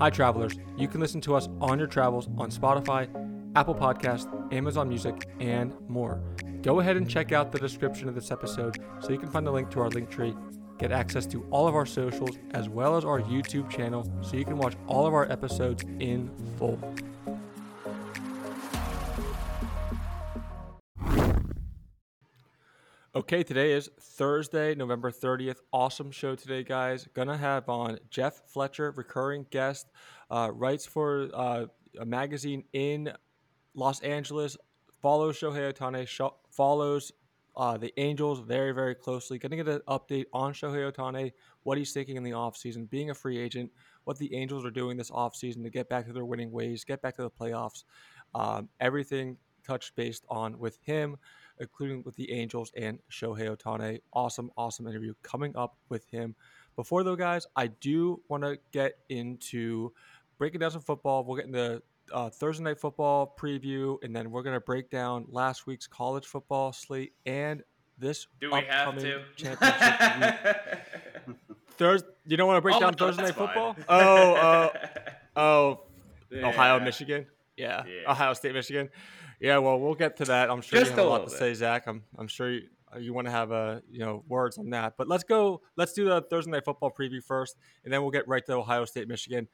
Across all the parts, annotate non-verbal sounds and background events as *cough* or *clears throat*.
Hi, travelers. You can listen to us on your travels on Spotify, Apple Podcast, Amazon Music, and more. Go ahead and check out the description of this episode so you can find the link to our link tree, get access to all of our socials, as well as our YouTube channel so you can watch all of our episodes in full. Okay, today is Thursday, November 30th. Awesome show today, guys. Gonna have on Jeff Fletcher, recurring guest, uh, writes for uh, a magazine in Los Angeles, follows Shohei Ohtani, sh- follows uh, the Angels very, very closely. Gonna get an update on Shohei Ohtani, what he's thinking in the offseason, being a free agent, what the Angels are doing this offseason to get back to their winning ways, get back to the playoffs. Um, everything touched based on with him including with the Angels and Shohei Ohtani. Awesome, awesome interview coming up with him. Before though, guys, I do want to get into breaking down some football. We'll get into uh, Thursday night football preview, and then we're gonna break down last week's college football slate and this do we upcoming have to championship. *laughs* Thursday, you don't want to break Oh, down Thursday night football? *laughs* Oh, uh, oh, Ohio, Michigan. Yeah. Yeah. Ohio State, Michigan. Yeah, well, we'll get to that. I'm sure Just you have a a lot to bit. say, Zach. I'm, I'm sure you, you want to have a you know words on that. But let's go. Let's do the Thursday night football preview first, and then we'll get right to Ohio State, Michigan.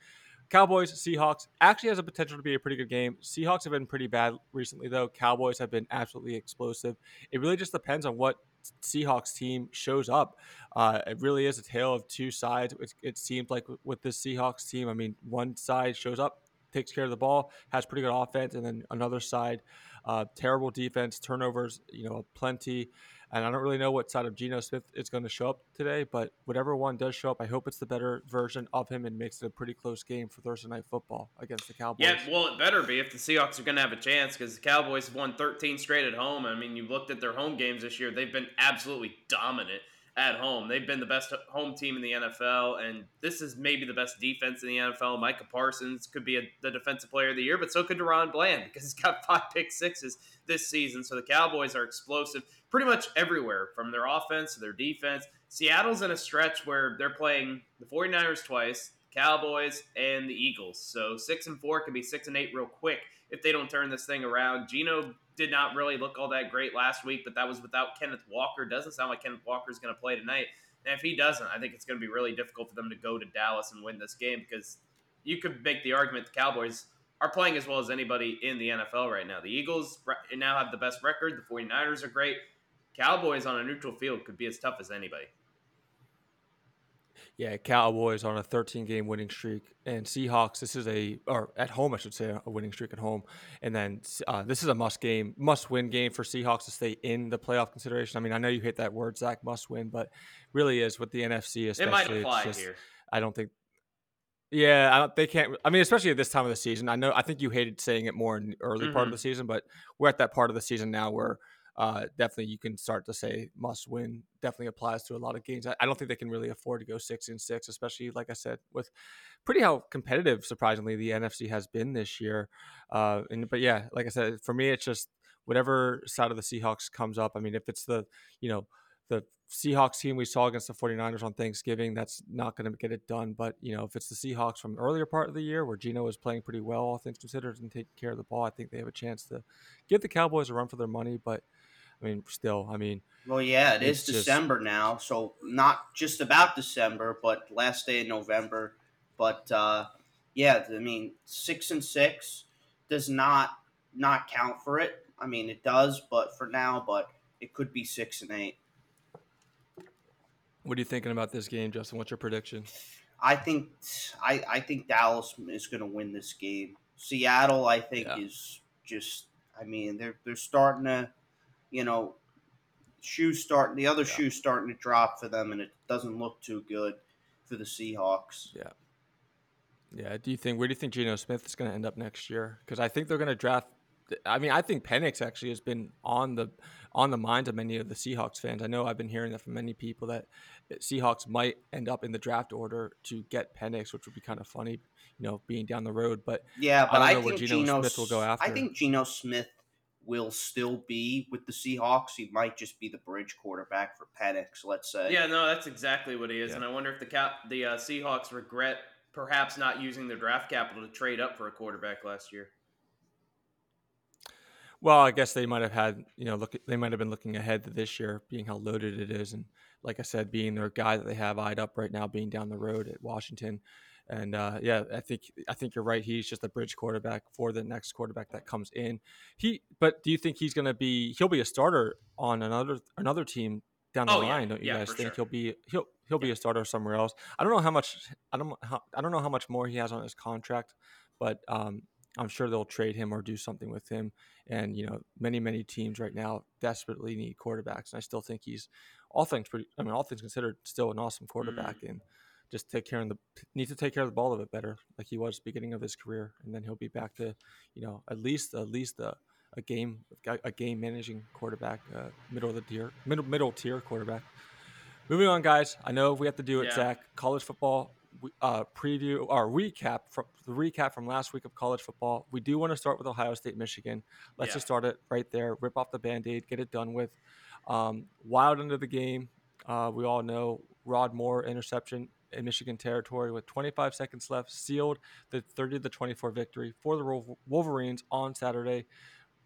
Cowboys, Seahawks actually has a potential to be a pretty good game. Seahawks have been pretty bad recently, though. Cowboys have been absolutely explosive. It really just depends on what Seahawks team shows up. Uh, it really is a tale of two sides. It, it seems like with- with this Seahawks team, I mean, one side shows up, takes care of the ball, has pretty good offense, and then another side, uh, terrible defense, turnovers, you know, plenty. And I don't really know what side of Geno Smith is going to show up today, but whatever one does show up, I hope it's the better version of him and makes it a pretty close game for Thursday night football against the Cowboys. Yeah, well, it better be if the Seahawks are going to have a chance because the Cowboys have won 13 straight at home. I mean, you looked at their home games this year; they've been absolutely dominant at home. They've been the best home team in the NFL, and this is maybe the best defense in the NFL. Micah Parsons could be a, the defensive player of the year, but so could DaRon Bland because he's got five pick sixes this season. So the Cowboys are explosive pretty much everywhere from their offense to their defense. Seattle's in a stretch where they're playing the 49ers twice, Cowboys, and the Eagles. So six and four can be six and eight real quick if they don't turn this thing around. Geno did not really look all that great last week, but that was without Kenneth Walker. Doesn't sound like Kenneth Walker is going to play tonight. And if he doesn't, I think it's going to be really difficult for them to go to Dallas and win this game because you could make the argument the Cowboys are playing as well as anybody in the NFL right now. The Eagles now have the best record. The 49ers are great. Cowboys on a neutral field could be as tough as anybody. Yeah, Cowboys on a 13 game winning streak, and Seahawks. This is a or at home, I should say, a winning streak at home, and then uh, this is a must game, must win game for Seahawks to stay in the playoff consideration. I mean, I know you hate that word, Zach, must win, but really is with the NFC, especially. It might apply just- here. I don't think. Yeah, I don't, they can't. I mean, especially at this time of the season. I know. I think you hated saying it more in the early part of Mhm. the season, but we're at that part of the season now where uh, definitely you can start to say must win. Definitely applies to a lot of games. I, I don't think they can really afford to go six and six, especially like I said with pretty how competitive surprisingly the NFC has been this year. Uh, and but yeah, like I said, for me it's just whatever side of the Seahawks comes up. I mean, if it's the you know the Seahawks team we saw against the 49ers on Thanksgiving, that's not going to get it done. But, you know, if it's the Seahawks from earlier part of the year where Geno is playing pretty well, all things considered, and taking care of the ball, I think they have a chance to give the Cowboys a run for their money. But, I mean, still, I mean, Well, yeah, it is It's just- December now, so not just about December, but last day of November. But uh, yeah, I mean, six and six does not not count for it. I mean, it does, but for now, but it could be six and eight. what are you thinking about this game, Justin? What's your prediction? I think I, I think Dallas is going to win this game. Seattle, I think, Yeah. is just. I mean, they're they're starting to, you know, shoes starting. The other Yeah. shoes starting to drop for them, and it doesn't look too good for the Seahawks. Yeah. Yeah. Do you think, where do you think Geno Smith is going to end up next year? Because I think they're going to draft. I mean, I think Penix actually has been on the on the minds of many of the Seahawks fans. I know I've been hearing that from many people that Seahawks might end up in the draft order to get Penix, which would be kind of funny, you know, being down the road. But Yeah, but don't I, know where think Geno Geno Smith will go after. I think Geno Smith will still be with the Seahawks. He might just be the bridge quarterback for Penix. Let's say. Yeah, no, that's exactly what he is, Yeah. and I wonder if the cap the uh, Seahawks regret perhaps not using their draft capital to trade up for a quarterback last year. Well, I guess they might have had, you know, look, they might have been looking ahead to this year, being how loaded it is, and like I said, being their guy that they have eyed up right now, being down the road at Washington, and uh, yeah, I think I think you're right. He's just a bridge quarterback for the next quarterback that comes in. He, but do you think he's going to be? He'll be a starter on another another team down the Oh, line, yeah. don't you Yeah, guys think sure. he'll be he'll he'll be a starter somewhere else? I don't know how much I don't how, I don't know how much more he has on his contract, but um, I'm sure they'll trade him or do something with him. And you know, many many teams right now desperately need quarterbacks, and I still think he's all things pretty. I mean, all things considered, still an awesome quarterback, and just take care of the need to take care of the ball a bit better, like he was beginning of his career, and then he'll be back to you know at least at least a, a game a game managing quarterback, uh, middle of the tier middle middle tier quarterback. Moving on, guys. I know we have to do it, Yeah. Zach. College football uh, preview or recap from the recap from last week of college football. We do want to start with Ohio State, Michigan. Let's Yeah. just start it right there. Rip off the band aid, get it done with. Um, wild into the game. Uh, we all know Rod Moore interception in Michigan territory with 25 seconds left, sealed the 30 to 24 victory for the Wolverines on Saturday.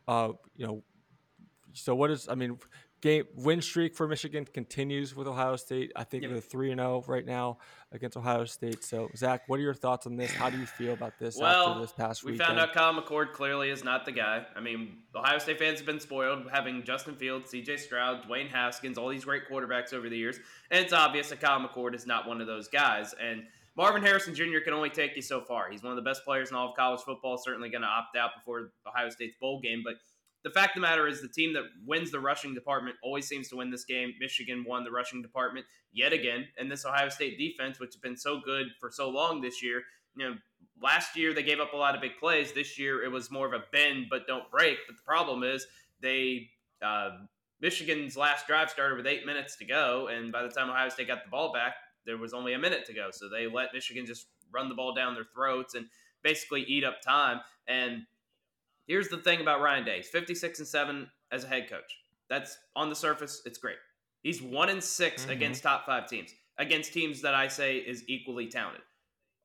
Uh, you know, so what is? I mean, game win streak for Michigan continues with Ohio State. I think Yep. they're three and zero right now against Ohio State. So Zach, what are your thoughts on this? How do you feel about this Well, after this past week? we weekend? found out Kyle McCord clearly is not the guy. I mean, Ohio State fans have been spoiled having Justin Fields, C.J. Stroud, Dwayne Haskins, all these great quarterbacks over the years, and it's obvious that Kyle McCord is not one of those guys. And Marvin Harrison Jr. can only take you so far. He's one of the best players in all of college football. Certainly going to opt out before Ohio State's bowl game, but the fact of the matter is the team that wins the rushing department always seems to win this game. Michigan won the rushing department yet again, and this Ohio State defense, which has been so good for so long this year, you know, last year they gave up a lot of big plays. This year it was more of a bend but don't break. But the problem is they uh, Michigan's last drive started with eight minutes to go, and by the time Ohio State got the ball back, there was only a minute to go. So they let Michigan just run the ball down their throats and basically eat up time. And here's the thing about Ryan Day: he's 56 and seven as a head coach. That's on the surface, it's great. He's one and 6 Mhm. against top five teams, against teams that I say is equally talented.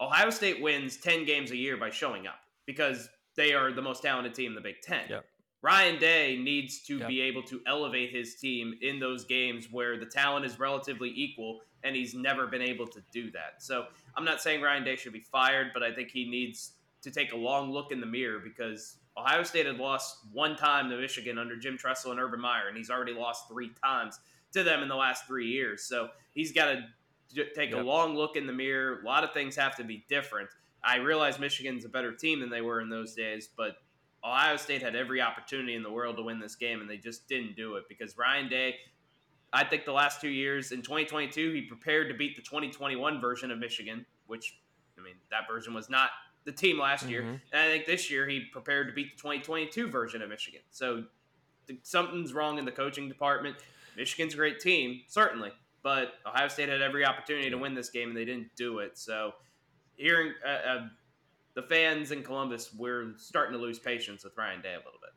Ohio State wins 10 games a year by showing up because they are the most talented team in the Big Ten. Yep. Ryan Day needs to Yep. be able to elevate his team in those games where the talent is relatively equal, and he's never been able to do that. So I'm not saying Ryan Day should be fired, but I think he needs to take a long look in the mirror because Ohio State had lost one time to Michigan under Jim Tressel and Urban Meyer, and he's already lost three times to them in the last three years. So he's got to take a long look in the mirror. A lot of things have to be different. I realize Michigan's a better team than they were in those days, but Ohio State had every opportunity in the world to win this game, and they just didn't do it because Ryan Day. I think the last two years in 2022, he prepared to beat the 2021 version of Michigan, which, I mean, that version was not the team last year. Mhm. And I think this year he prepared to beat the 2022 version of Michigan. So th- something's wrong in the coaching department. Michigan's a great team, certainly, but Ohio State had every opportunity to win this game and they didn't do it. So hearing uh, uh, the fans in Columbus, we're starting to lose patience with Ryan Day a little bit.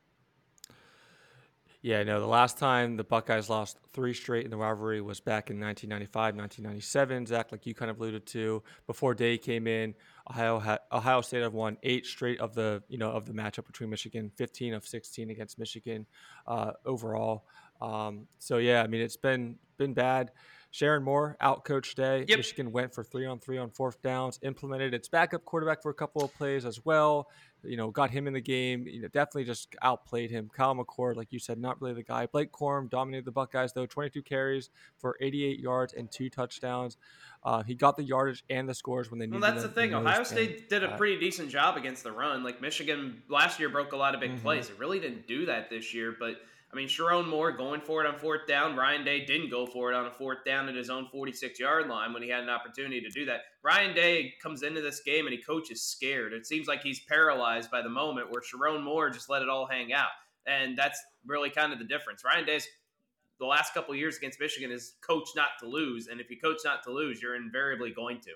Yeah, no, the last time the Buckeyes lost three straight in the rivalry was back in 1995, 1997. Zach, like you kind of alluded to, before Day came in, Ohio had, Ohio State have won eight straight of the you know of the matchup between Michigan, 15 of 16 against Michigan uh, overall. Um, so yeah, I mean it's been been bad. Sherrone Moore out coach Day. Yep. Michigan went for three on three on fourth downs. Implemented its backup quarterback for a couple of plays as well you know, got him in the game. You know, definitely just outplayed him. Kyle McCord, like you said, not really the guy. Blake Corum dominated the Buckeyes though, 22 carries for 88 yards and two touchdowns. Uh, he got the yardage and the scores when they Well, needed. that's the them thing. most, Ohio and, State did a uh, pretty decent job against the run. Like Michigan last year broke a lot of big Mhm. plays. It really didn't do that this year. But I mean, Sherrone Moore going for it on fourth down. Ryan Day didn't go for it on a fourth down at his own 46 yard line when he had an opportunity to do that. Ryan Day comes into this game and he coaches scared. It seems like he's paralyzed by the moment where Sherrone Moore just let it all hang out. And that's really kind of the difference. Ryan Day's the last couple of years against Michigan is coach not to lose. And if you coach not to lose, you're invariably going to.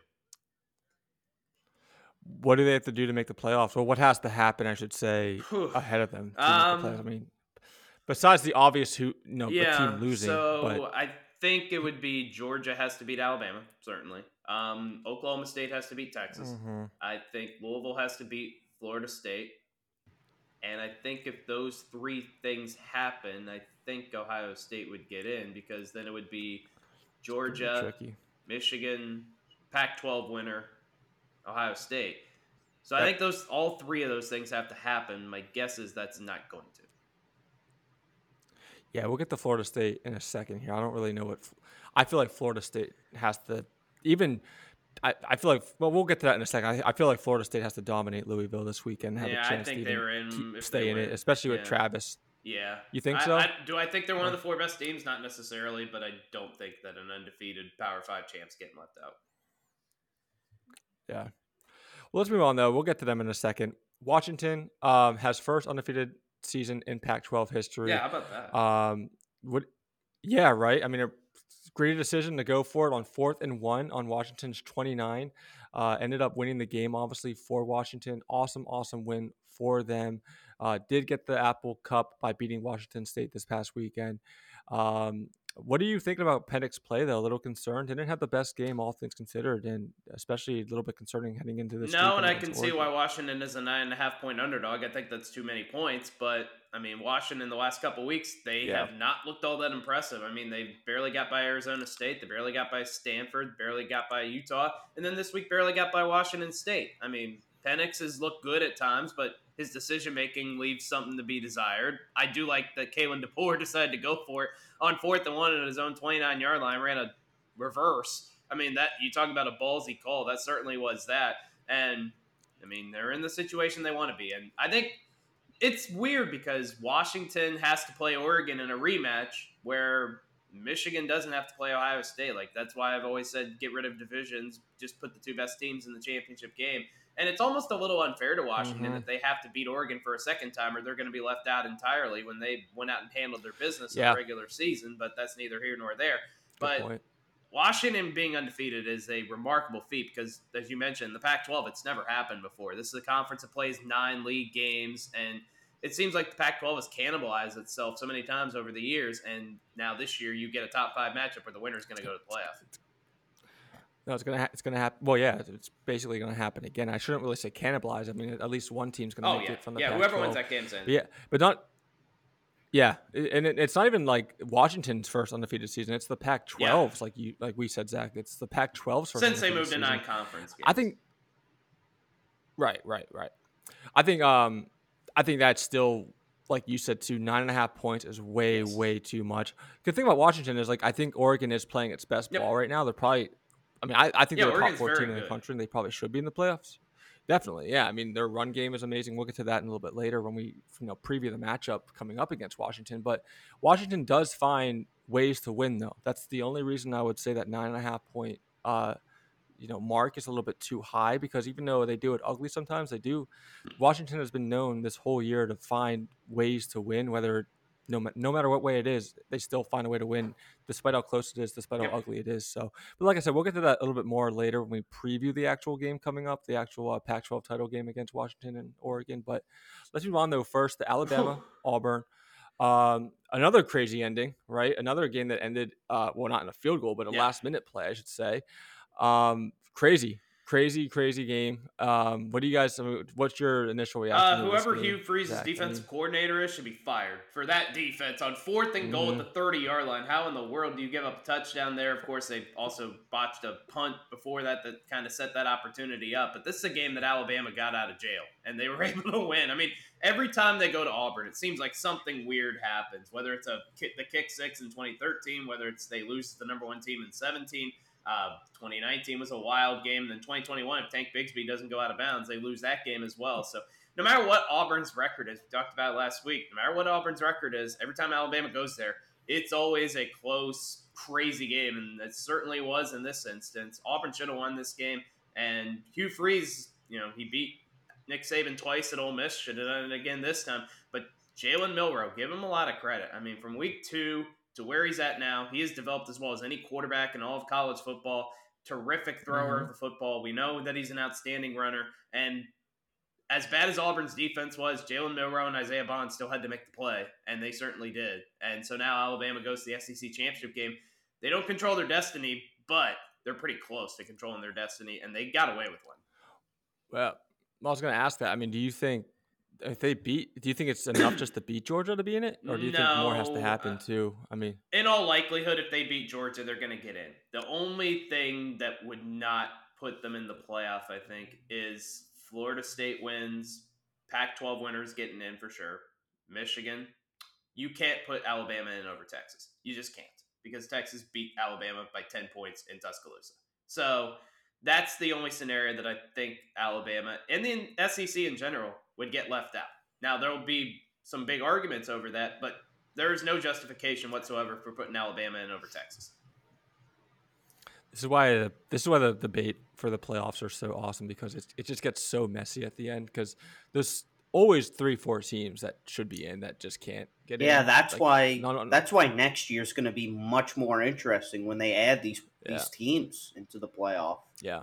What do they have to do to make the playoffs? Well, what has to happen, I should say, ahead of them to Um, make the playoffs? I mean, besides the obvious, who you know, yeah, a team losing, so but I think it would be Georgia has to beat Alabama, certainly. Um, Oklahoma State has to beat Texas. Mhm. I think Louisville has to beat Florida State. And I think if those three things happen, I think Ohio State would get in because then it would be Georgia, Tricky. Michigan, Pac-12 winner, Ohio State. So I think those all three of those things have to happen. My guess is that's not going to. Yeah, we'll get to Florida State in a second here. I don't really know what. I feel like Florida State has to even. I, I feel like well we'll get to that in a second. I, I feel like Florida State has to dominate Louisville this weekend. and Have yeah, a I chance think to they even were in. stay in it, especially with Travis. Yeah. You think I- so? I, do I think they're one of the four best teams? Not necessarily, but I don't think that an undefeated Power Five champs getting left out. Yeah. Well, let's move on though. We'll get to them in a second. Washington um, has first undefeated season in Pac-12 history. Yeah, how about that? Um, what? Yeah, right. I mean, a great decision to go for it on fourth and one on Washington's 29. Uh, ended up winning the game, obviously, for Washington. Awesome, awesome win for them. Uh, did get the Apple Cup by beating Washington State this past weekend. Um, what are you thinking about Penix's play, though? A little concerned. Didn't have the best game, all things considered, and especially a little bit concerning heading into this. no, and I can see why Washington is a nine and a half point underdog. I think that's too many points, but I mean, Washington the last couple weeks they Yeah. have not looked all that impressive. I mean, they barely got by Arizona State, they barely got by Stanford, barely got by Utah, and then this week barely got by Washington State. I mean, Penix has looked good at times, but his decision making leaves something to be desired. I do like that Kalen DeBoer *laughs* decided to go for it on fourth and one at his own 29 yard line, ran a reverse. I mean, that you talk about a ballsy call. That certainly was that. And I mean, they're in the situation they want to be. And I think it's weird because Washington has to play Oregon in a rematch where Michigan doesn't have to play Ohio State. Like, that's why I've always said get rid of divisions, just put the two best teams in the championship game. And it's almost a little unfair to Washington Mhm. that they have to beat Oregon for a second time, or they're going to be left out entirely when they went out and handled their business in the regular season. But that's neither here nor there. Good But point. Washington being undefeated is a remarkable feat because, as you mentioned, the Pac 12, it's never happened before. This is a conference that plays nine league games, and it seems like the Pac 12 has cannibalized itself so many times over the years. And now this year, you get a top five matchup where the winner is going to go to the playoff. No, it's gonna ha- it's gonna happen. Well, yeah, it's basically gonna happen again. I shouldn't really say cannibalize. I mean, at least one team's gonna Oh, make yeah. it from the Yeah, whoever Pac-12. wins that game's in. But yeah, but not. Yeah, and it, it's not even like Washington's first undefeated season. It's the Pac-12s, like you like we said, Zach. It's the Pac-12's first Since they moved to season. nine conference games. I think. Right, right, right. I think um, I think that's still like you said too. Nine and a half points is way, Yes. way too much. Good thing about Washington is like I think Oregon is playing its best Yep. ball right now. They're probably. I mean, I, I think Yeah, they're a top Oregon's fourteen very in the good. country, and they probably should be in the playoffs. Definitely, yeah. I mean, their run game is amazing. We'll get to that in a little bit later when we you know preview the matchup coming up against Washington. But Washington does find ways to win, though. That's the only reason I would say that nine and a half point, uh, you know, mark is a little bit too high because even though they do it ugly sometimes, they do. Washington has been known this whole year to find ways to win, whether no no matter what way it is, they still find a way to win, despite how close it is, despite Yep. how ugly it is. So, but like I said, we'll get to that a little bit more later when we preview the actual game coming up, the actual uh, Pac-12 title game against Washington and Oregon. But let's move on though. First, the Alabama *laughs* Auburn. Um, another crazy ending, right? Another game that ended, uh, well, not in a field goal, but a Yeah. last minute play, I should say. Um, crazy, crazy, crazy game. Um, what do you guys? What's your initial reaction? Uh, whoever Hugh Freeze's Zach? I mean- defensive coordinator is should be fired for that defense on fourth and goal Mhm. at the 30 yard line. How in the world do you give up a touchdown there? Of course, they also botched a punt before that that kind of set that opportunity up. But this is a game that Alabama got out of jail and they *laughs* were able to win. I mean, every time they go to Auburn, it seems like something weird happens. Whether it's a kick, the kick six in 2013, whether it's they lose to the number one team in 17. Uh, 2019 was a wild game. Then 2021, if Tank Bigsby doesn't go out of bounds, they lose that game as well. So no matter what Auburn's record is, we talked about last week. No matter what Auburn's record is, every time Alabama goes there, it's always a close, crazy game, and it certainly was in this instance. Auburn should have won this game, and Hugh Freeze, you know, he beat Nick Saban twice at Ole Miss. Should have done it again this time. But Jalen Milroe, give him a lot of credit. I mean, from week two to where he's at now, he has developed as well as any quarterback in all of college football. Terrific thrower Mhm. of the football. We know that he's an outstanding runner, and as bad as Auburn's defense was, Jalen Milroe and Isaiah Bond still had to make the play, and they certainly did. And so now Alabama goes to the SEC championship game. They don't control their destiny, but they're pretty close to controlling their destiny, and they got away with one. Well, I was going to ask that. I mean, do you think if they beat, do you think it's enough just to beat Georgia to be in it, or do you think more has to happen uh, too? I mean, in all likelihood, if they beat Georgia, they're going to get in. The only thing that would not put them in the playoff, I think, is Florida State wins, Pac 12 winners getting in for sure. Michigan, you can't put Alabama in over Texas. You just can't because Texas beat Alabama by 10 points in Tuscaloosa. So that's the only scenario that I think Alabama and the SEC in general would get left out. Now, there will be some big arguments over that, but there is no justification whatsoever for putting Alabama in over Texas. this is why this is why the debate for the playoffs are so awesome because it it just gets so messy at the end because there's always three, four teams that should be in that just can't get in. Yeah, that's Like, why. no, no, no. That's why next year's going to be much more interesting when they add these Yeah. these teams into the playoff. Yeah.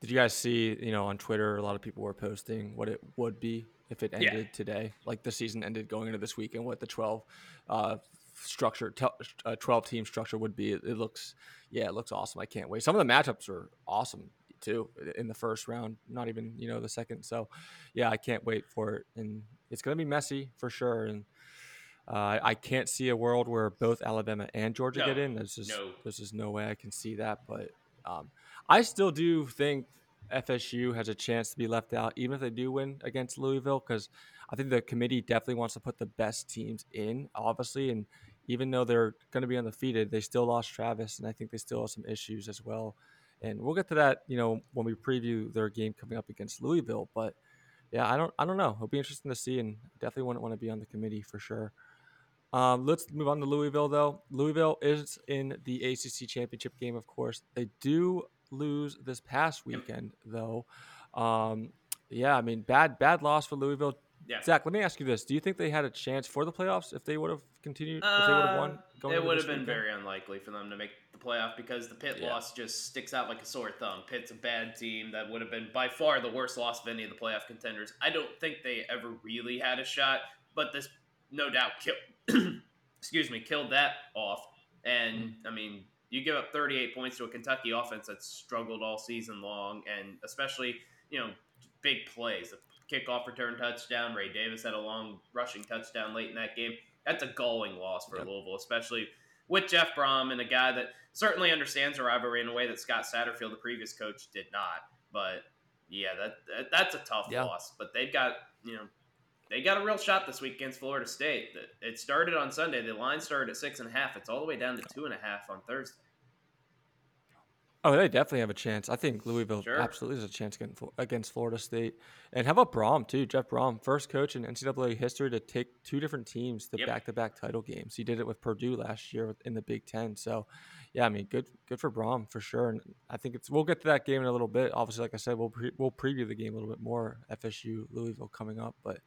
Did you guys see, you know, on Twitter, a lot of people were posting what it would be if it Yeah. ended today, like the season ended going into this weekend, what the 12 uh, structure, tel- uh, 12 team structure would be. It, it looks, yeah, it looks awesome. I can't wait. Some of the matchups are awesome too in the first round, not even, you know, the second. So, yeah, I can't wait for it. And it's going to be messy for sure. And, uh, I can't see a world where both Alabama and Georgia No, get in. There's just no. there's just no way I can see that. But um, I still do think FSU has a chance to be left out, even if they do win against Louisville, because I think the committee definitely wants to put the best teams in, obviously. And even though they're going to be undefeated, they still lost Travis, and I think they still have some issues as well. And we'll get to that, you know, when we preview their game coming up against Louisville. But yeah, I don't, I don't know. It'll be interesting to see, and definitely wouldn't want to be on the committee for sure. Um, let's move on to Louisville, though. Louisville is in the ACC championship game, of course. They do lose this past weekend, though. Um, yeah, I mean, bad bad loss for Louisville. Yeah. Zach, let me ask you this: Do you think they had a chance for the playoffs if they would have continued? if they would have won? Uh, going it would have been weekend? very unlikely for them to make the playoff because the Pitt Yeah. loss just sticks out like a sore thumb. Pitt's a bad team that would have been by far the worst loss of any of the playoff contenders. I don't think they ever really had a shot, but this no doubt killed. *clears throat* excuse me, killed that off. And Mm-hmm. I mean, you give up 38 points to a Kentucky offense that's struggled all season long, and especially you know big plays, a kickoff return touchdown. Ray Davis had a long rushing touchdown late in that game. That's a galling loss for Yep. Louisville, especially with Jeff Brohm and a guy that certainly understands the rivalry in a way that Scott Satterfield, the previous coach, did not. But yeah, that, that that's a tough Yeah. loss. But they've got you know they got a real shot this week against Florida State. It started on Sunday. The line started at six and a half. It's all the way down to two and a half on Thursday. Oh, they definitely have a chance. I think Louisville Sure. absolutely has a chance against, against Florida State. And how about Brohm too? Jeff Brohm, first coach in NCAA history to take two different teams to Yep. back-to-back title games. He did it with Purdue last year in the Big Ten. So, yeah, I mean, good, good for Brohm for sure. And I think it's we'll get to that game in a little bit. Obviously, like I said, we'll pre- we'll preview the game a little bit more. FSU Louisville coming up, but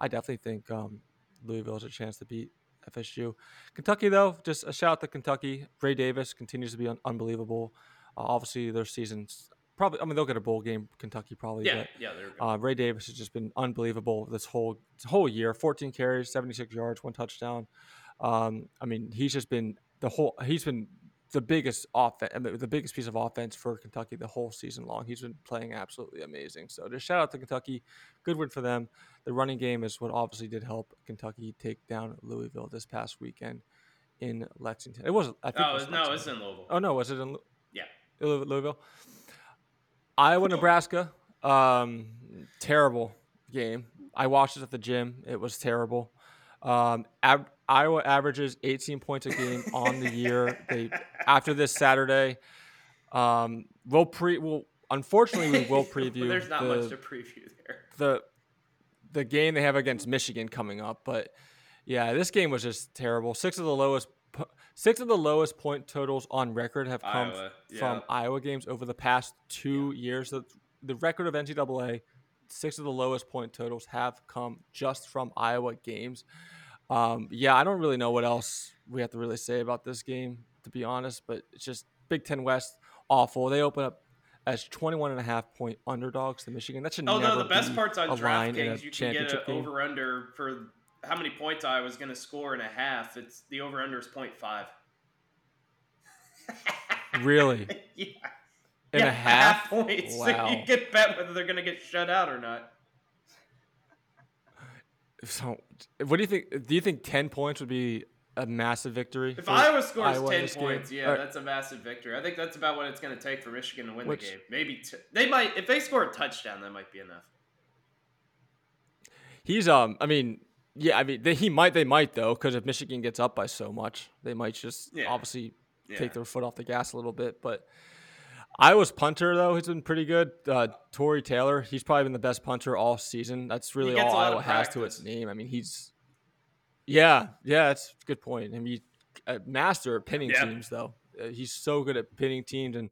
I definitely think um, Louisville has a chance to beat FSU. Kentucky though, just a shout out to Kentucky. Ray Davis continues to be un- unbelievable. Uh, obviously, their season's probably. I mean, they'll get a bowl game. Kentucky probably. Yeah, but, yeah, they're uh, Ray Davis has just been unbelievable this whole this whole year. 14 carries, 76 yards, one touchdown. Um, I mean, he's just been the whole. He's been the biggest offense, the biggest piece of offense for Kentucky the whole season long. He's been playing absolutely amazing. So just shout out to Kentucky. Good win for them. The running game is what obviously did help Kentucky take down Louisville this past weekend in Lexington. It was. I think. oh, it was no, it's Lexington. in Louisville. Oh no, was it in? Louisville. Iowa, Nebraska. Um, terrible game. I watched it at the gym. It was terrible. Um, ab- Iowa averages 18 points a game on the year. They after this Saturday. Um, we'll pre. We'll unfortunately we will *laughs* preview. There's not the, much to preview there. the the game they have against Michigan coming up. But yeah, this game was just terrible. Six of the lowest six of the lowest point totals on record have come Iowa, from yeah. Iowa games over the past two years. The, the record of NCAA, six of the lowest point totals have come just from Iowa games. Um, yeah, I don't really know what else we have to really say about this game, to be honest, but it's just Big Ten West awful. They open up as 21 and a half point underdogs to Michigan. That should Oh no, the best be part's on a line in DraftKings. You can get an over under for how many points I was going to score in a half. It's the over under is 0.5. *laughs* Really? yeah. And yeah, a half? points. *laughs* So Wow. you get bet whether they're going to get shut out or not. So, what do you think? Do you think ten points would be a massive victory? If Iowa scores Iowa ten this game? points, yeah, Or- that's a massive victory. I think that's about what it's going to take for Michigan to win Which- the game. Maybe t- they might if they score a touchdown, that might be enough. He's um. I mean, yeah. I mean, they, he might. They might though, because if Michigan gets up by so much, they might just Yeah. obviously Yeah. take their foot off the gas a little bit. But Iowa's punter though has been pretty good. Uh, Tory Taylor, he's probably been the best punter all season. That's really all Iowa has to its name. I mean, he's yeah, yeah. That's a good point. I mean, a master at pinning Yeah. teams though. Uh, he's so good at pinning teams and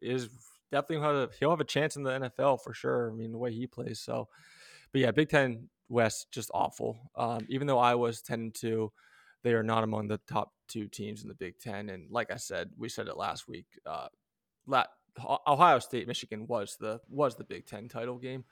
is definitely have a, he'll have a chance in the NFL for sure. I mean, the way he plays. So, but yeah, Big Ten West just awful. Um, even though Iowa's ten and two, they are not among the top two teams in the Big Ten. And like I said, we said it last week. Uh, la- Ohio State Michigan was the was the Big Ten title game.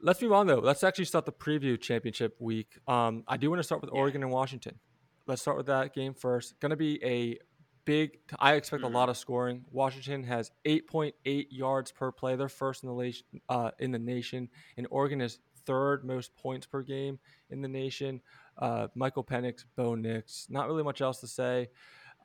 Let's move on though. Let's actually start the preview championship week. Um, I do want to start with. Oregon and Washington. Let's start with that game first. Going to be a big. I expect Mhm. a lot of scoring. Washington has 8.8 yards per play. They're first in the nation, uh, in the nation, and Oregon is third most points per game in the nation. Uh, Michael Penix, Bo Nix. Not really much else to say.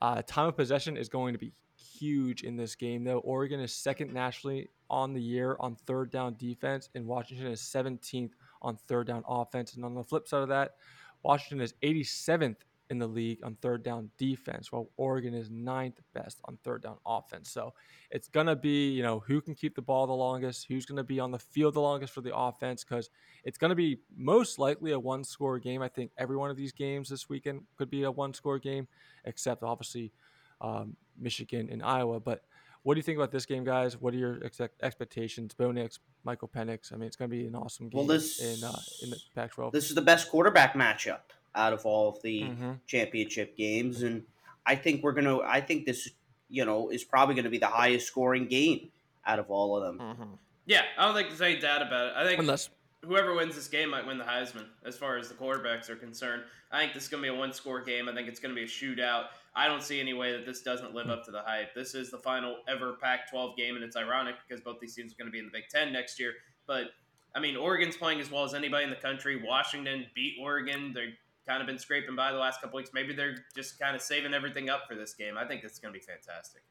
Uh, time of possession is going to be huge in this game, though. Oregon is second nationally on the year on third down defense, and Washington is 17th on third down offense. And on the flip side of that, Washington is 87th in the league on third down defense, while Oregon is ninth best on third down offense. So it's going to be, you know, who can keep the ball the longest, who's going to be on the field the longest for the offense, because it's going to be most likely a one score game. I think every one of these games this weekend could be a one score game, except obviously um, Michigan and Iowa. But what do you think about this game, guys? What are your ex- expectations? Bo Nix, Michael Penix. I mean, it's going to be an awesome game Well, this- in uh, in the Pac-12. This is the best quarterback matchup out of all of the Mhm. championship games, and I think we're gonna. I think this, you know, is probably going to be the highest scoring game out of all of them. Mhm. Yeah, I don't think there's any doubt about it. I think Unless whoever wins this game might win the Heisman as far as the quarterbacks are concerned. I think this is going to be a one score game. I think it's going to be a shootout. I don't see any way that this doesn't live up to the hype. This is the final ever Pac 12 game, and it's ironic because both these teams are going to be in the Big Ten next year. But, I mean, Oregon's playing as well as anybody in the country. Washington beat Oregon. They've kind of been scraping by the last couple weeks. Maybe they're just kind of saving everything up for this game. I think it's going to be fantastic.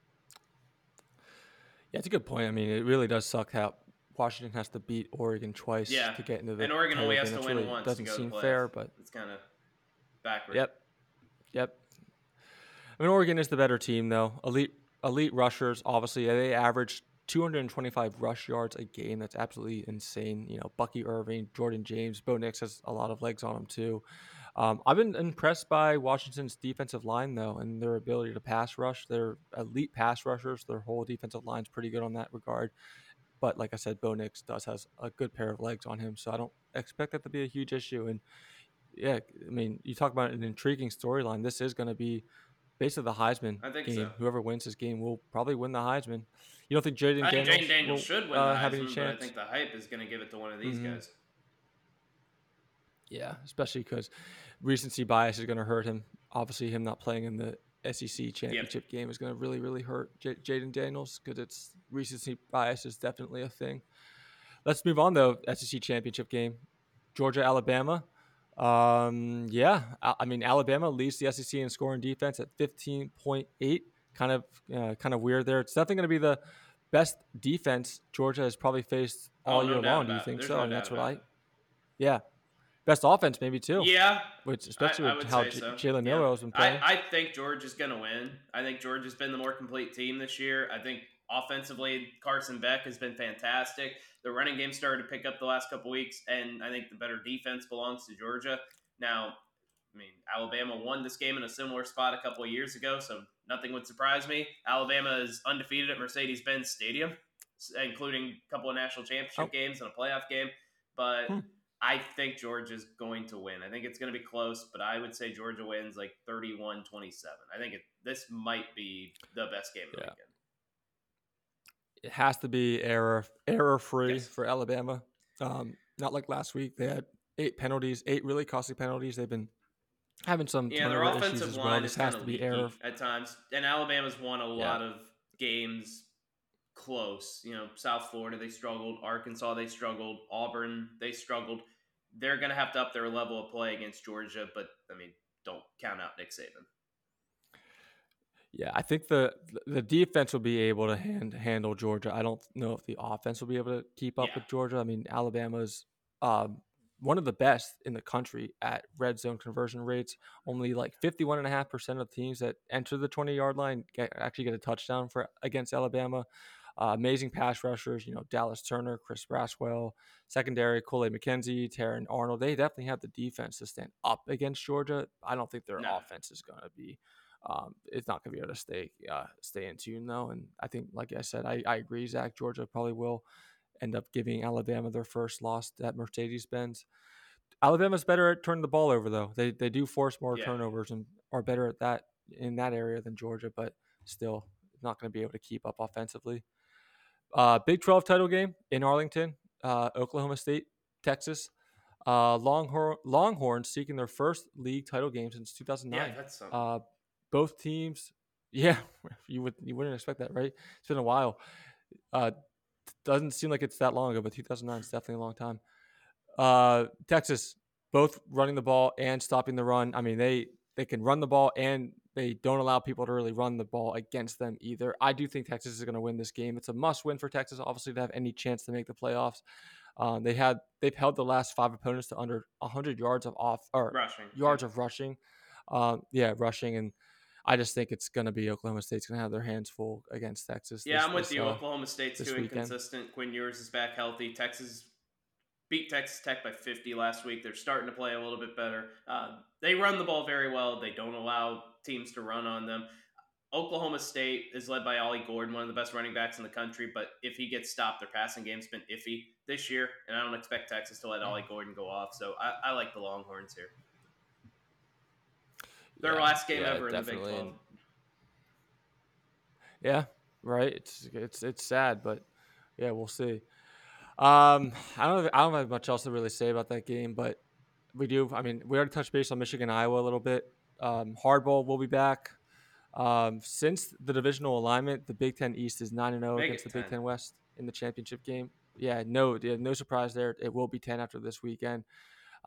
Yeah, it's a good point. I mean, it really does suck how Washington has to beat Oregon twice Yeah, to get into the and Oregon only has to win really once Doesn't go seem fair, but It's kind of backward. yep, yep. I mean, Oregon is the better team, though. Elite, elite rushers. Obviously, they average 225 rush yards a game. That's absolutely insane. You know, Bucky Irving, Jordan James, Bo Nix has a lot of legs on him too. Um, I've been impressed by Washington's defensive line though, and their ability to pass rush. They're elite pass rushers. Their whole defensive line's pretty good on that regard. But like I said, Bo Nix does has a good pair of legs on him, so I don't expect that to be a huge issue. And yeah, I mean, you talk about an intriguing storyline. This is going to be basically the Heisman I think game. so. Whoever wins this game will probably win the Heisman. You don't think Jayden Daniels, Daniels will, should win uh, the have any Heisman, but I think the hype is going to give it to one of these Mhm. guys. Yeah, especially because recency bias is going to hurt him. Obviously, him not playing in the SEC championship game is going to really, really hurt J- Jayden Daniels because it's recency bias is definitely a thing. Let's move on though. SEC championship game, Georgia Alabama. Um, yeah, I, I mean Alabama leads the SEC in scoring defense at fifteen point eight. Kind of, uh, kind of weird there. It's definitely going to be the best defense Georgia has probably faced all Oh, no year long. Do you think There's so? no and that's what I, it. yeah, best offense maybe too. Yeah, Which especially I, I with how J- so. Jalen Yeah. Milroe has been playing. I, I think is going to win. I think Georgia's been the more complete team this year. I think offensively, Carson Beck has been fantastic. The running game started to pick up the last couple weeks, and I think the better defense belongs to Georgia. Now, I mean, Alabama won this game in a similar spot a couple of years ago, so nothing would surprise me. Alabama is undefeated at Mercedes Benz Stadium, including a couple of national championship Oh. games and a playoff game. But Hmm. I think Georgia's going to win. I think it's going to be close, but I would say Georgia wins like 31 27. I think it, this might be the best game of the Yeah. weekend. it has to be error error free Yes. for Alabama. Um, not like last week. They had eight penalties, eight really costly penalties. They've been having some Yeah, their turnover issues offensive as well. line This is has to be error. at times, and Alabama's won a Yeah. lot of games close. You know, South Florida they struggled, Arkansas they struggled, Auburn they struggled. They're going to have to up their level of play against Georgia, but I mean, don't count out Nick Saban. Yeah, I think the the defense will be able to hand, handle Georgia. I don't know if the offense will be able to keep up Yeah. with Georgia. I mean, Alabama's um, one of the best in the country at red zone conversion rates. Only like 51.5% of teams that enter the 20 yard line get, actually get a touchdown for against Alabama. Uh, amazing pass rushers, you know, Dallas Turner, Chris Braswell, secondary, Kool McKenzie, Terrion Arnold. They definitely have the defense to stand up against Georgia. I don't think their No. offense is going to be um, it's not going to be able to stay uh, stay in tune though. And I think, like I said, I, I agree. Zach Georgia probably will end up giving Alabama their first loss at Mercedes Benz. Alabama's better at turning the ball over though. They they do force more Yeah. turnovers and are better at that in that area than Georgia, but still not going to be able to keep up offensively. Uh, Big 12 title game in Arlington, uh, Oklahoma State, Texas. Uh, Longhorn Longhorns seeking their first league title game since 2009. Yeah, that's something. Uh, both teams, *laughs* yeah, you would you wouldn't expect that, right? It's been a while. Uh, doesn't seem like it's that long ago, but 2009 is definitely a long time. Uh, Texas, both running the ball and stopping the run. I mean, they they can run the ball and they don't allow people to really run the ball against them either. I do think Texas is going to win this game. It's a must win for Texas, obviously, to have any chance to make the playoffs. Um, they had they've held the last five opponents to under 100 yards of off or Rushing. yards of rushing. Um, yeah, rushing, and I just think it's going to be Oklahoma State's going to have their hands full against Texas. Yeah, this- I'm with this, you. uh, Oklahoma State's too weekend. inconsistent. Quinn Ewers is back healthy. Texas beat Texas Tech by 50 last week. They're starting to play a little bit better. Uh, they run the ball very well. They don't allow teams to run on them. Oklahoma State is led by Ollie Gordon, one of the best running backs in the country. But if he gets stopped, their passing game's been iffy this year, and I don't expect Texas to let Ollie Gordon go off. So I, I like the Longhorns here. Their Yeah, last game yeah, ever in the Big 12. Yeah, right. It's it's it's sad, but yeah, we'll see. Um, I don't I don't have much else to really say about that game, but we do. I mean, we already touched base on Michigan Iowa a little bit. Um, Hardball will be back. Um, since the divisional alignment, the Big Ten East is nine and zero against it the Big 10. West in the championship game. Yeah, no, yeah, no surprise there. It will be ten after this weekend.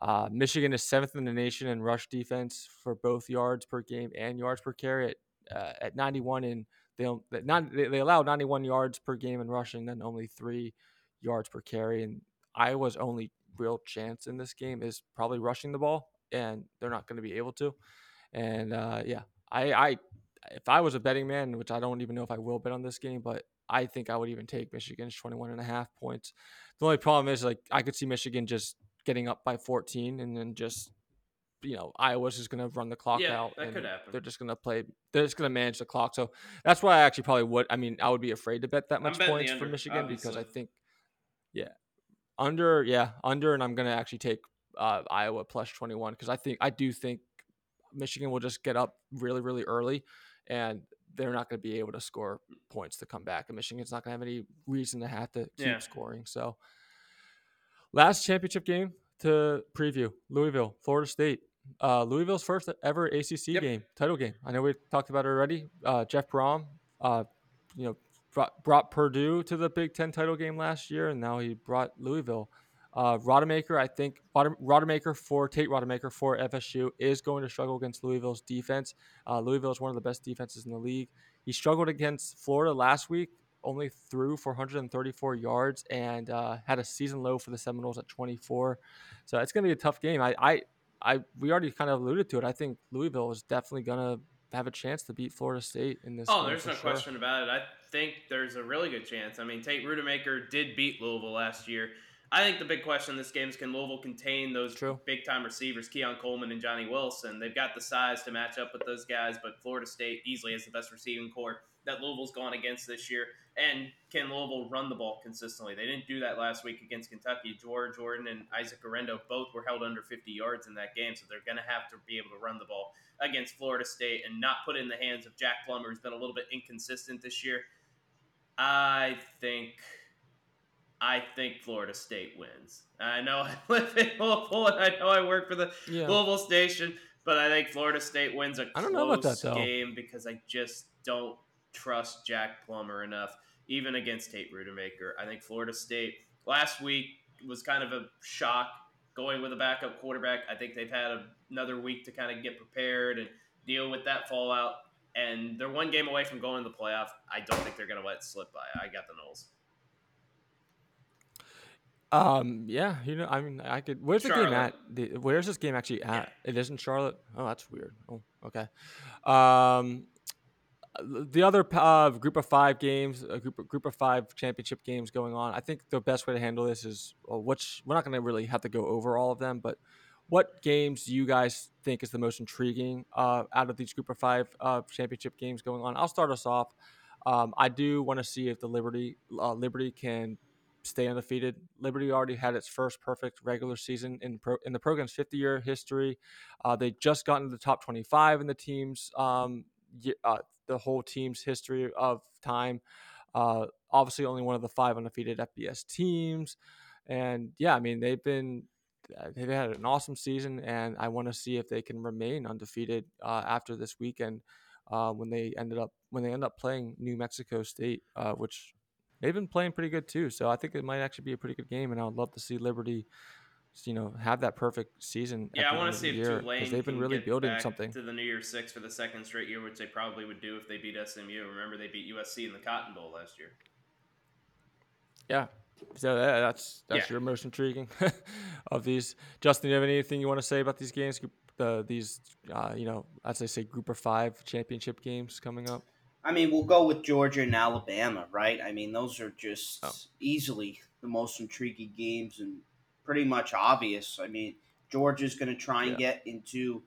Uh, Michigan is seventh in the nation in rush defense for both yards per game and yards per carry at, uh, at 91, and they don't- they they, they allow 91 yards per game in rushing, then only three yards per carry. And Iowa's only real chance in this game is probably rushing the ball, and they're not going to be able to. And uh, yeah, I, I if I was a betting man, which I don't even know if I will bet on this game, but I think I would even take Michigan's 21 and a half points. The only problem is like I could see Michigan just getting up by 14 and then just you know Iowa's just going to run the clock Yeah, out that and could happen. they're just going to play they're just going to manage the clock. So that's why I actually probably would I mean I would be afraid to bet that much points for under, Michigan because I think yeah. Under yeah, under and I'm going to actually take uh, Iowa plus 21 because I think I do think Michigan will just get up really really early and they're not going to be able to score points to come back and Michigan's not going to have any reason to have to keep Yeah. scoring. So last championship game to preview Louisville, Florida State. Uh, Louisville's first ever ACC Yep. game, title game. I know we talked about it already. Uh, Jeff Brohm, uh, you know, brought, brought Purdue to the Big Ten title game last year, and now he brought Louisville. Uh, Rodemaker, I think Rod- Rodemaker for Tate Rodemaker for FSU is going to struggle against Louisville's defense. Uh, Louisville is one of the best defenses in the league. He struggled against Florida last week, only threw 434 yards and uh, had a season low for the Seminoles at 24. So it's going to be a tough game. I, I, I, we already kind of alluded to it. I think Louisville is definitely going to have a chance to beat Florida State in this. Oh, there's no sure. question about it. I think there's a really good chance. I mean, Tate Rodemaker did beat Louisville last year. I think the big question in this game is can Louisville contain those True. big time receivers, Keon Coleman and Johnny Wilson? They've got the size to match up with those guys, but Florida State easily has the best receiving corps that Louisville's gone against this year. And can Louisville run the ball consistently? They didn't do that last week against Kentucky. George Jordan and Isaac Arendo both were held under 50 yards in that game, so they're going to have to be able to run the ball against Florida State and not put it in the hands of Jack Plummer, who's been a little bit inconsistent this year. I think I think Florida State wins. I know I *laughs* live in Louisville and I know I work for the Yeah. Louisville station, But I think Florida State wins a I don't know about close that, though. game because I just don't trust Jack Plummer enough, even against Tate Rodemaker. I think Florida State last week was kind of a shock going with a backup quarterback. I think they've had a, another week to kind of get prepared and deal with that fallout. And they're one game away from going to the playoff. I don't think they're going to let it slip by. I got the Noles. Um, yeah, you know, I mean, I could. Where's the game at? The, where's this game actually at? It is in Charlotte. Oh, that's weird. Oh, okay. Um, the other uh, group of five games, a group group of five championship games going on. I think the best way to handle this is, well, which we're not going to really have to go over all of them, but what games do you guys think is the most intriguing uh, out of these group of five uh, championship games going on? I'll start us off. Um, I do want to see if the Liberty uh, Liberty can stay undefeated. Liberty already had its first perfect regular season in pro, in the program's 50 year history. Uh, they just got into the top 25 in the team's um, uh, the whole team's history of time. Uh, obviously, only one of the five undefeated FBS teams, and yeah, I mean they've been uh, they've had an awesome season, and I want to see if they can remain undefeated uh, after this weekend uh, when they ended up when they end up playing New Mexico State, which they've been playing pretty good too. So I think it might actually be a pretty good game, and I would love to see Liberty, you know, have that perfect season. Yeah, I want to see if year, Tulane they've been really get building back something. to the New Year Six for the second straight year, which they probably would do if they beat SMU. Remember, they beat USC in the Cotton Bowl last year. Yeah. So that, that's that's Yeah. your most intriguing *laughs* of these. Justin, do you have anything you want to say about these games? Uh, these, uh, you know, as I say, group of five championship games coming up. I mean, we'll go with Georgia and Alabama, right? I mean, those are just Oh. easily the most intriguing games and pretty much obvious. I mean, Georgia's going to try and Yeah. get into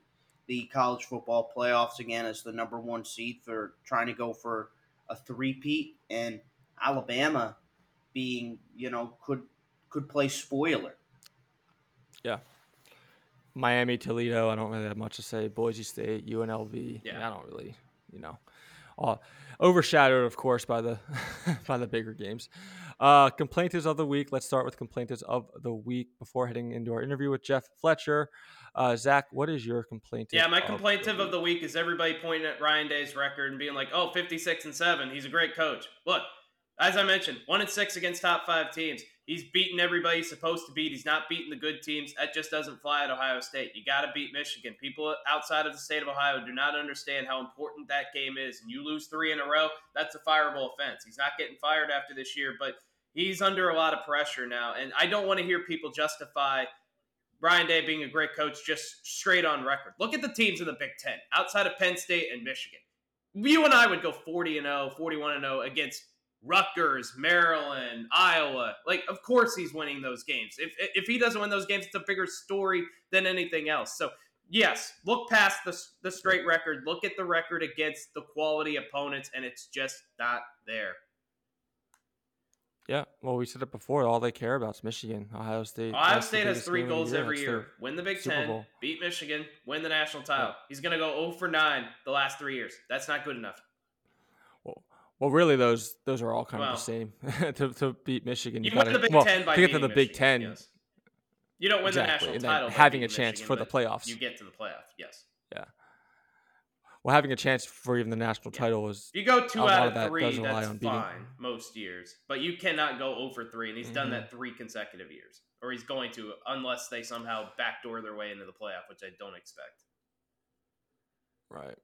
the college football playoffs again as the number one seed for trying to go for a three-peat, and Alabama being, you know, could could play spoiler. Yeah. Miami, Toledo. I don't really have much to say. Boise State, UNLV. Yeah. I don't really, you know, all overshadowed, of course, by the *laughs* by the bigger games. Uh, complainers of the week. Let's start with complainers of the week before heading into our interview with Jeff Fletcher. Uh, Zach, what is your complaint? Yeah, my complaintive of the week is everybody pointing at Ryan Day's record and being like, "Oh, 56 and 7, he's a great coach." Look, as I mentioned, 1 and 6 against top 5 teams. He's beaten everybody he's supposed to beat. He's not beating the good teams. That just doesn't fly at Ohio State. You got to beat Michigan. People outside of the state of Ohio do not understand how important that game is. And you lose 3 in a row, that's a fireable offense. He's not getting fired after this year, but he's under a lot of pressure now. And I don't want to hear people justify Brian Day being a great coach just straight on record. Look at the teams in the Big Ten outside of Penn State and Michigan. You and I would go 40 and 0, 41 and 0 against Rutgers, Maryland, Iowa. Like, of course he's winning those games. If if he doesn't win those games, it's a bigger story than anything else. So yes, look past the the straight record. Look at the record against the quality opponents, and it's just not there. Yeah, well, we said it before. All they care about is Michigan, Ohio State. Ohio State has three game of the goals every year: win the Big Super Ten, Bowl. beat Michigan, win the national title. He's going to go 0 for 9 the last three years. That's not good enough. Well, really, those those are all kind Well, of the same. *laughs* to, to beat Michigan, You, you, the Big well, Ten by to get to the Big Michigan, Ten. yes. You don't win Exactly, the national title. by having a chance Michigan, for the playoffs. You get to the playoff, yes. Yeah. Well, having a chance for even the national Yeah. title is you go two A lot out of that three, does rely that's on beating- most years. But you cannot go over three, and he's done Mhm. that three consecutive years, or he's going to, unless they somehow backdoor their way into the playoff, which I don't expect. right.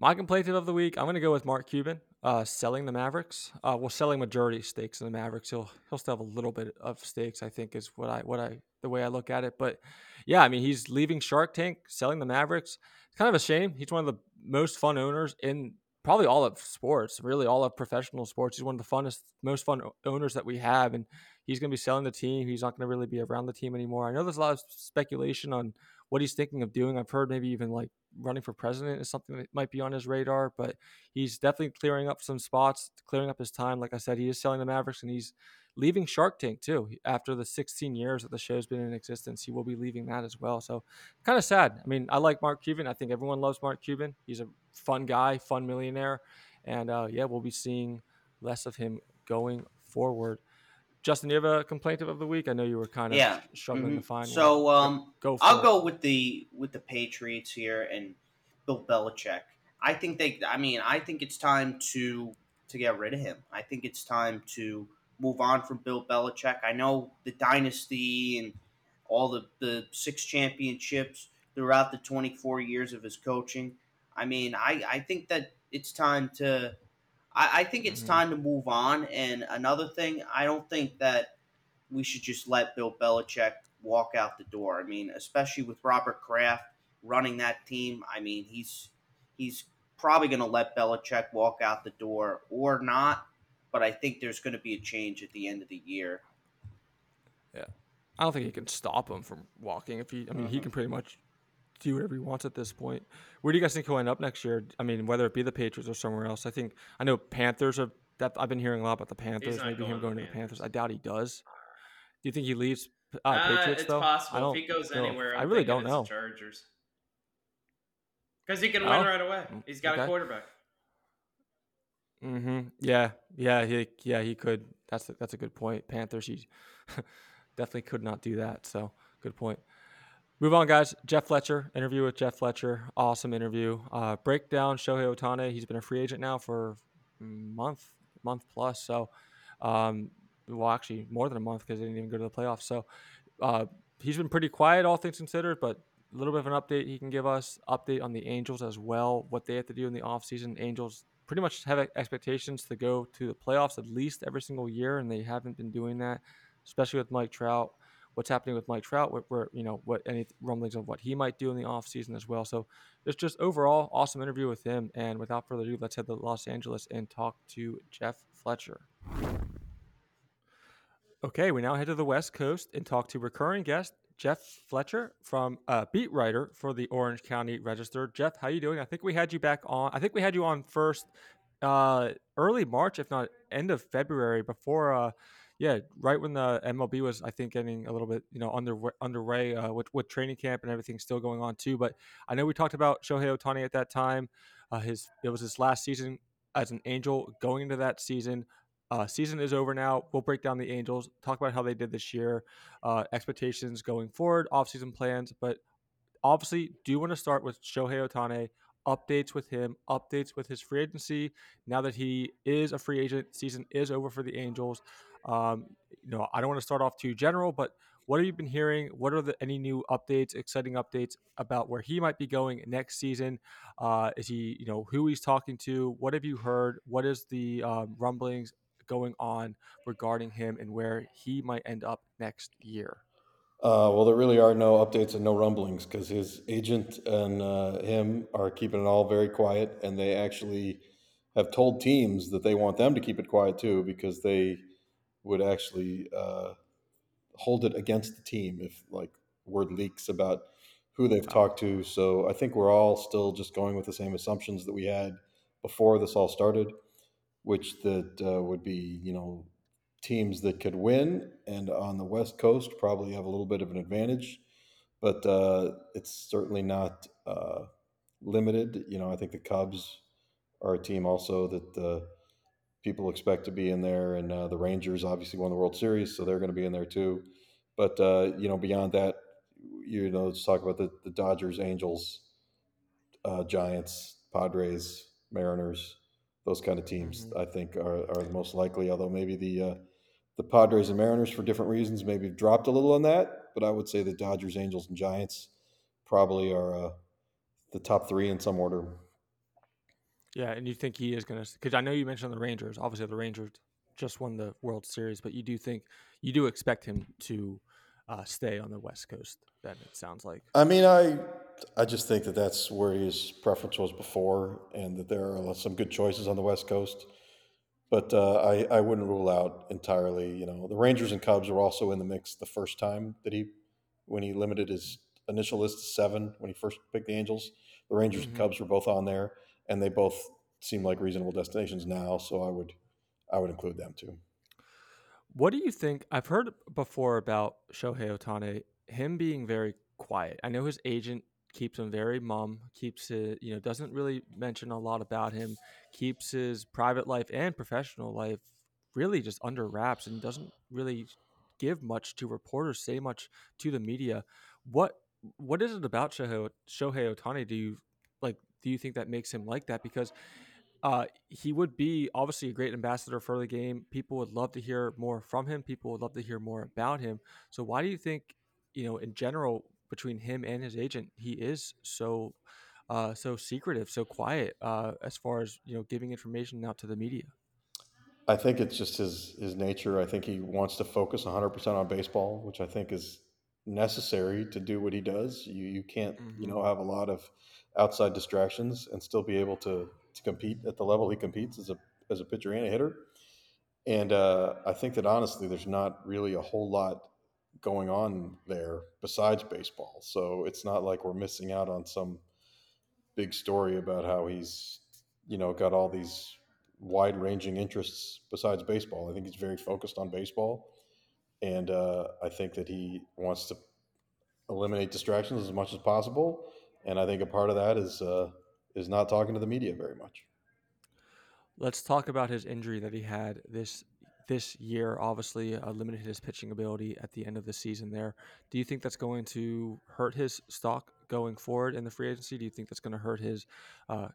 My complaint of the week, I'm going to go with Mark Cuban, uh, selling the Mavericks. Uh, well, selling majority stakes in the Mavericks. He'll he'll still have a little bit of stakes, I think, is what I what I the way I look at it. But yeah, I mean, he's leaving Shark Tank, selling the Mavericks. It's kind of a shame. He's one of the most fun owners in probably all of sports, really all of professional sports. He's one of the funnest, most fun owners that we have, and he's going to be selling the team. He's not going to really be around the team anymore. I know there's a lot of speculation on what he's thinking of doing. I've heard maybe even like running for president is something that might be on his radar, but he's definitely clearing up some spots, clearing up his time. Like I said, he is selling the Mavericks and he's leaving Shark Tank too. After the 16 years that the show's been in existence, he will be leaving that as well. So kind of sad. I mean, I like Mark Cuban. I think everyone loves Mark Cuban. He's a fun guy, fun millionaire. And uh, yeah, we'll be seeing less of him going forward. Justin, you have a complaint of the week? I know you were kind of Yeah. struggling Mhm. to find. So one. um, go. I'll it. go with the with the Patriots here and Bill Belichick. I think they. I mean, I think it's time to to get rid of him. I think it's time to move on from Bill Belichick. I know the dynasty and all the the six championships throughout the 24 years of his coaching. I mean, I I think that it's time to. I, I think it's Mhm. time to move on. And another thing, I don't think that we should just let Bill Belichick walk out the door. I mean, especially with Robert Kraft running that team. I mean, he's he's probably going to let Belichick walk out the door or not. But I think there's going to be a change at the end of the year. Yeah, I don't think he can stop him from walking. If he, I mean, he Mhm. can pretty much do whatever he wants at this point. Where do you guys think he'll end up next year? I mean, whether it be the Patriots or somewhere else. I think I know Panthers are. That I've been hearing a lot about the Panthers. Maybe him going to going the to the Panthers. Panthers. I doubt he does. Do you think he leaves uh, Uh, Patriots it's though? I possible don't if he goes know. anywhere. I'm I really don't know. Chargers, because he can Oh, win right away. mm, He's got okay. a quarterback. Mm-hmm. Yeah, yeah, he, yeah, he could. That's a, that's a good point. Panthers, he *laughs* definitely could not do that. So good point. Move on, guys. Jeff Fletcher interview with Jeff Fletcher. Awesome interview. Uh, breakdown Shohei Ohtani. He's been a free agent now for month, month plus. So, um, well, actually more than a month because they didn't even go to the playoffs. So, uh, he's been pretty quiet, all things considered, but a little bit of an update he can give us. Update on the Angels as well, what they have to do in the offseason. Angels pretty much have expectations to go to the playoffs at least every single year, and they haven't been doing that, especially with Mike Trout. What's happening with Mike Trout? Where, where you know what any rumblings of what he might do in the offseason as well. So it's just overall awesome interview with him. And without further ado, let's head to Los Angeles and talk to Jeff Fletcher. Okay, we now head to the West Coast and talk to recurring guest Jeff Fletcher from uh, beat writer for the Orange County Register. Jeff, how you doing? I think we had you back on. I think we had you on first uh, early March, if not end of February, before. Uh, yeah, right when the MLB was, I think, getting a little bit, you know, under underway uh, with with training camp and everything still going on too. But I know we talked about Shohei Ohtani at that time. Uh, his it was his last season as an Angel going into that season. Uh, season is over now. We'll break down the Angels, talk about how they did this year, uh, expectations going forward, offseason plans. But obviously, do want to start with Shohei Ohtani, updates with him, updates with his free agency. Now that he is a free agent, season is over for the Angels. Um, you know, I don't want to start off too general, but what have you been hearing? What are the any new updates, exciting updates about where he might be going next season? Uh, is he, you know, who he's talking to? What have you heard? What is the um, rumblings going on regarding him and where he might end up next year? Uh, well, there really are no updates and no rumblings because his agent and uh, him are keeping it all very quiet, and they actually have told teams that they want them to keep it quiet too because they would actually uh, hold it against the team if like word leaks about who they've talked to. So I think we're all still just going with the same assumptions that we had before this all started, which that uh, would be you know teams that could win and on the west coast probably have a little bit of an advantage. But uh, it's certainly not uh, limited. You know i think the cubs are a team also that uh, people expect to be in there and uh, the rangers obviously won the world series so they're going to be in there too but uh, you know beyond that you know let's talk about the, the dodgers angels uh, giants padres mariners those kind of teams Mhm. i think are, are the most likely although maybe the uh, the Padres and Mariners, for different reasons, maybe dropped a little on that. But I would say the Dodgers, Angels, and Giants probably are uh, the top three in some order. Yeah, and you think he is going to? Because I know you mentioned the Rangers. Obviously, the Rangers just won the World Series, but you do think you do expect him to uh, stay on the West Coast. Then it sounds like. I mean, I I just think that that's where his preference was before, and that there are some good choices on the West Coast. But uh, I I wouldn't rule out entirely. You know, the Rangers and Cubs were also in the mix the first time that he when he limited his initial list to seven when he first picked the Angels. The Rangers Mhm. and Cubs were both on there, and they both seem like reasonable destinations now. So I would I would include them too. What do you think? I've heard before about Shohei Ohtani, him being very quiet. I know his agent keeps him very mum, keeps it, you know, doesn't really mention a lot about him, keeps his private life and professional life really just under wraps and doesn't really give much to reporters, say much to the media. What what is it about Shohei, Shohei Ohtani? Do you like? Do you think that makes him like that? Because uh, he would be obviously a great ambassador for the game. People would love to hear more from him. People would love to hear more about him. So why do you think, you know, in general, between him and his agent, he is so uh, so secretive, so quiet uh, as far as you know giving information out to the media? I think it's just his his nature. I think he wants to focus 100% on baseball, which I think is necessary to do what he does. You you can't mm-hmm. you know have a lot of outside distractions and still be able to to compete at the level he competes as a as a pitcher and a hitter. And uh, I think that honestly, there's not really a whole lot going on there besides baseball. So it's not like we're missing out on some big story about how he's you know got all these wide ranging interests besides baseball. I think he's very focused on baseball and uh, I think that he wants to eliminate distractions as much as possible. And I think a part of that is uh, is not talking to the media very much. Let's talk about his injury that he had this this year. Obviously, uh, limited his pitching ability at the end of the season. There, do you think that's going to hurt his stock going forward in the free agency? Do you think that's going to hurt his uh,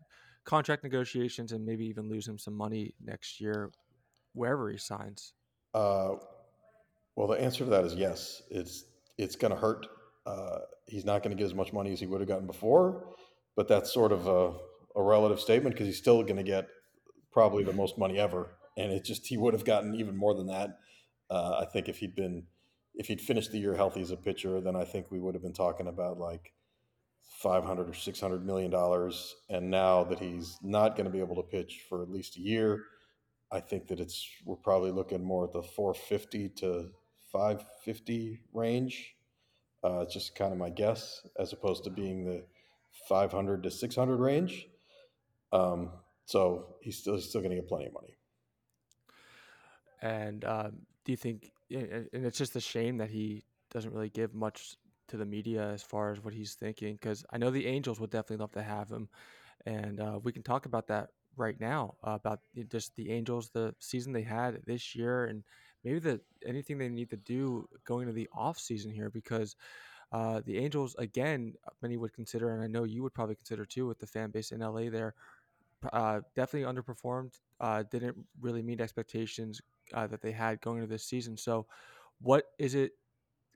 contract negotiations and maybe even lose him some money next year, wherever he signs? Well, the answer to that is yes. It's it's going to hurt. Uh, he's not going to get as much money as he would have gotten before, but that's sort of a, a relative statement because he's still going to get probably the most money ever, and it just he would have gotten even more than that. Uh, I think if he'd been if he'd finished the year healthy as a pitcher, then I think we would have been talking about like five hundred or six hundred million dollars. And now that he's not going to be able to pitch for at least a year, I think that it's we're probably looking more at the four fifty to 550 range. Uh, it's just kind of my guess, as opposed to being the 500 to 600 range. Um, so he's still he's still going to get plenty of money. And uh, do you think? And it's just a shame that he doesn't really give much to the media as far as what he's thinking, because I know the Angels would definitely love to have him, and uh, we can talk about that right now uh, about just the Angels, the season they had this year, and maybe the anything they need to do going into the off season here because uh, the Angels again many would consider and I know you would probably consider too with the fan base in LA there uh, definitely underperformed uh, didn't really meet expectations uh, that they had going into this season. So what is it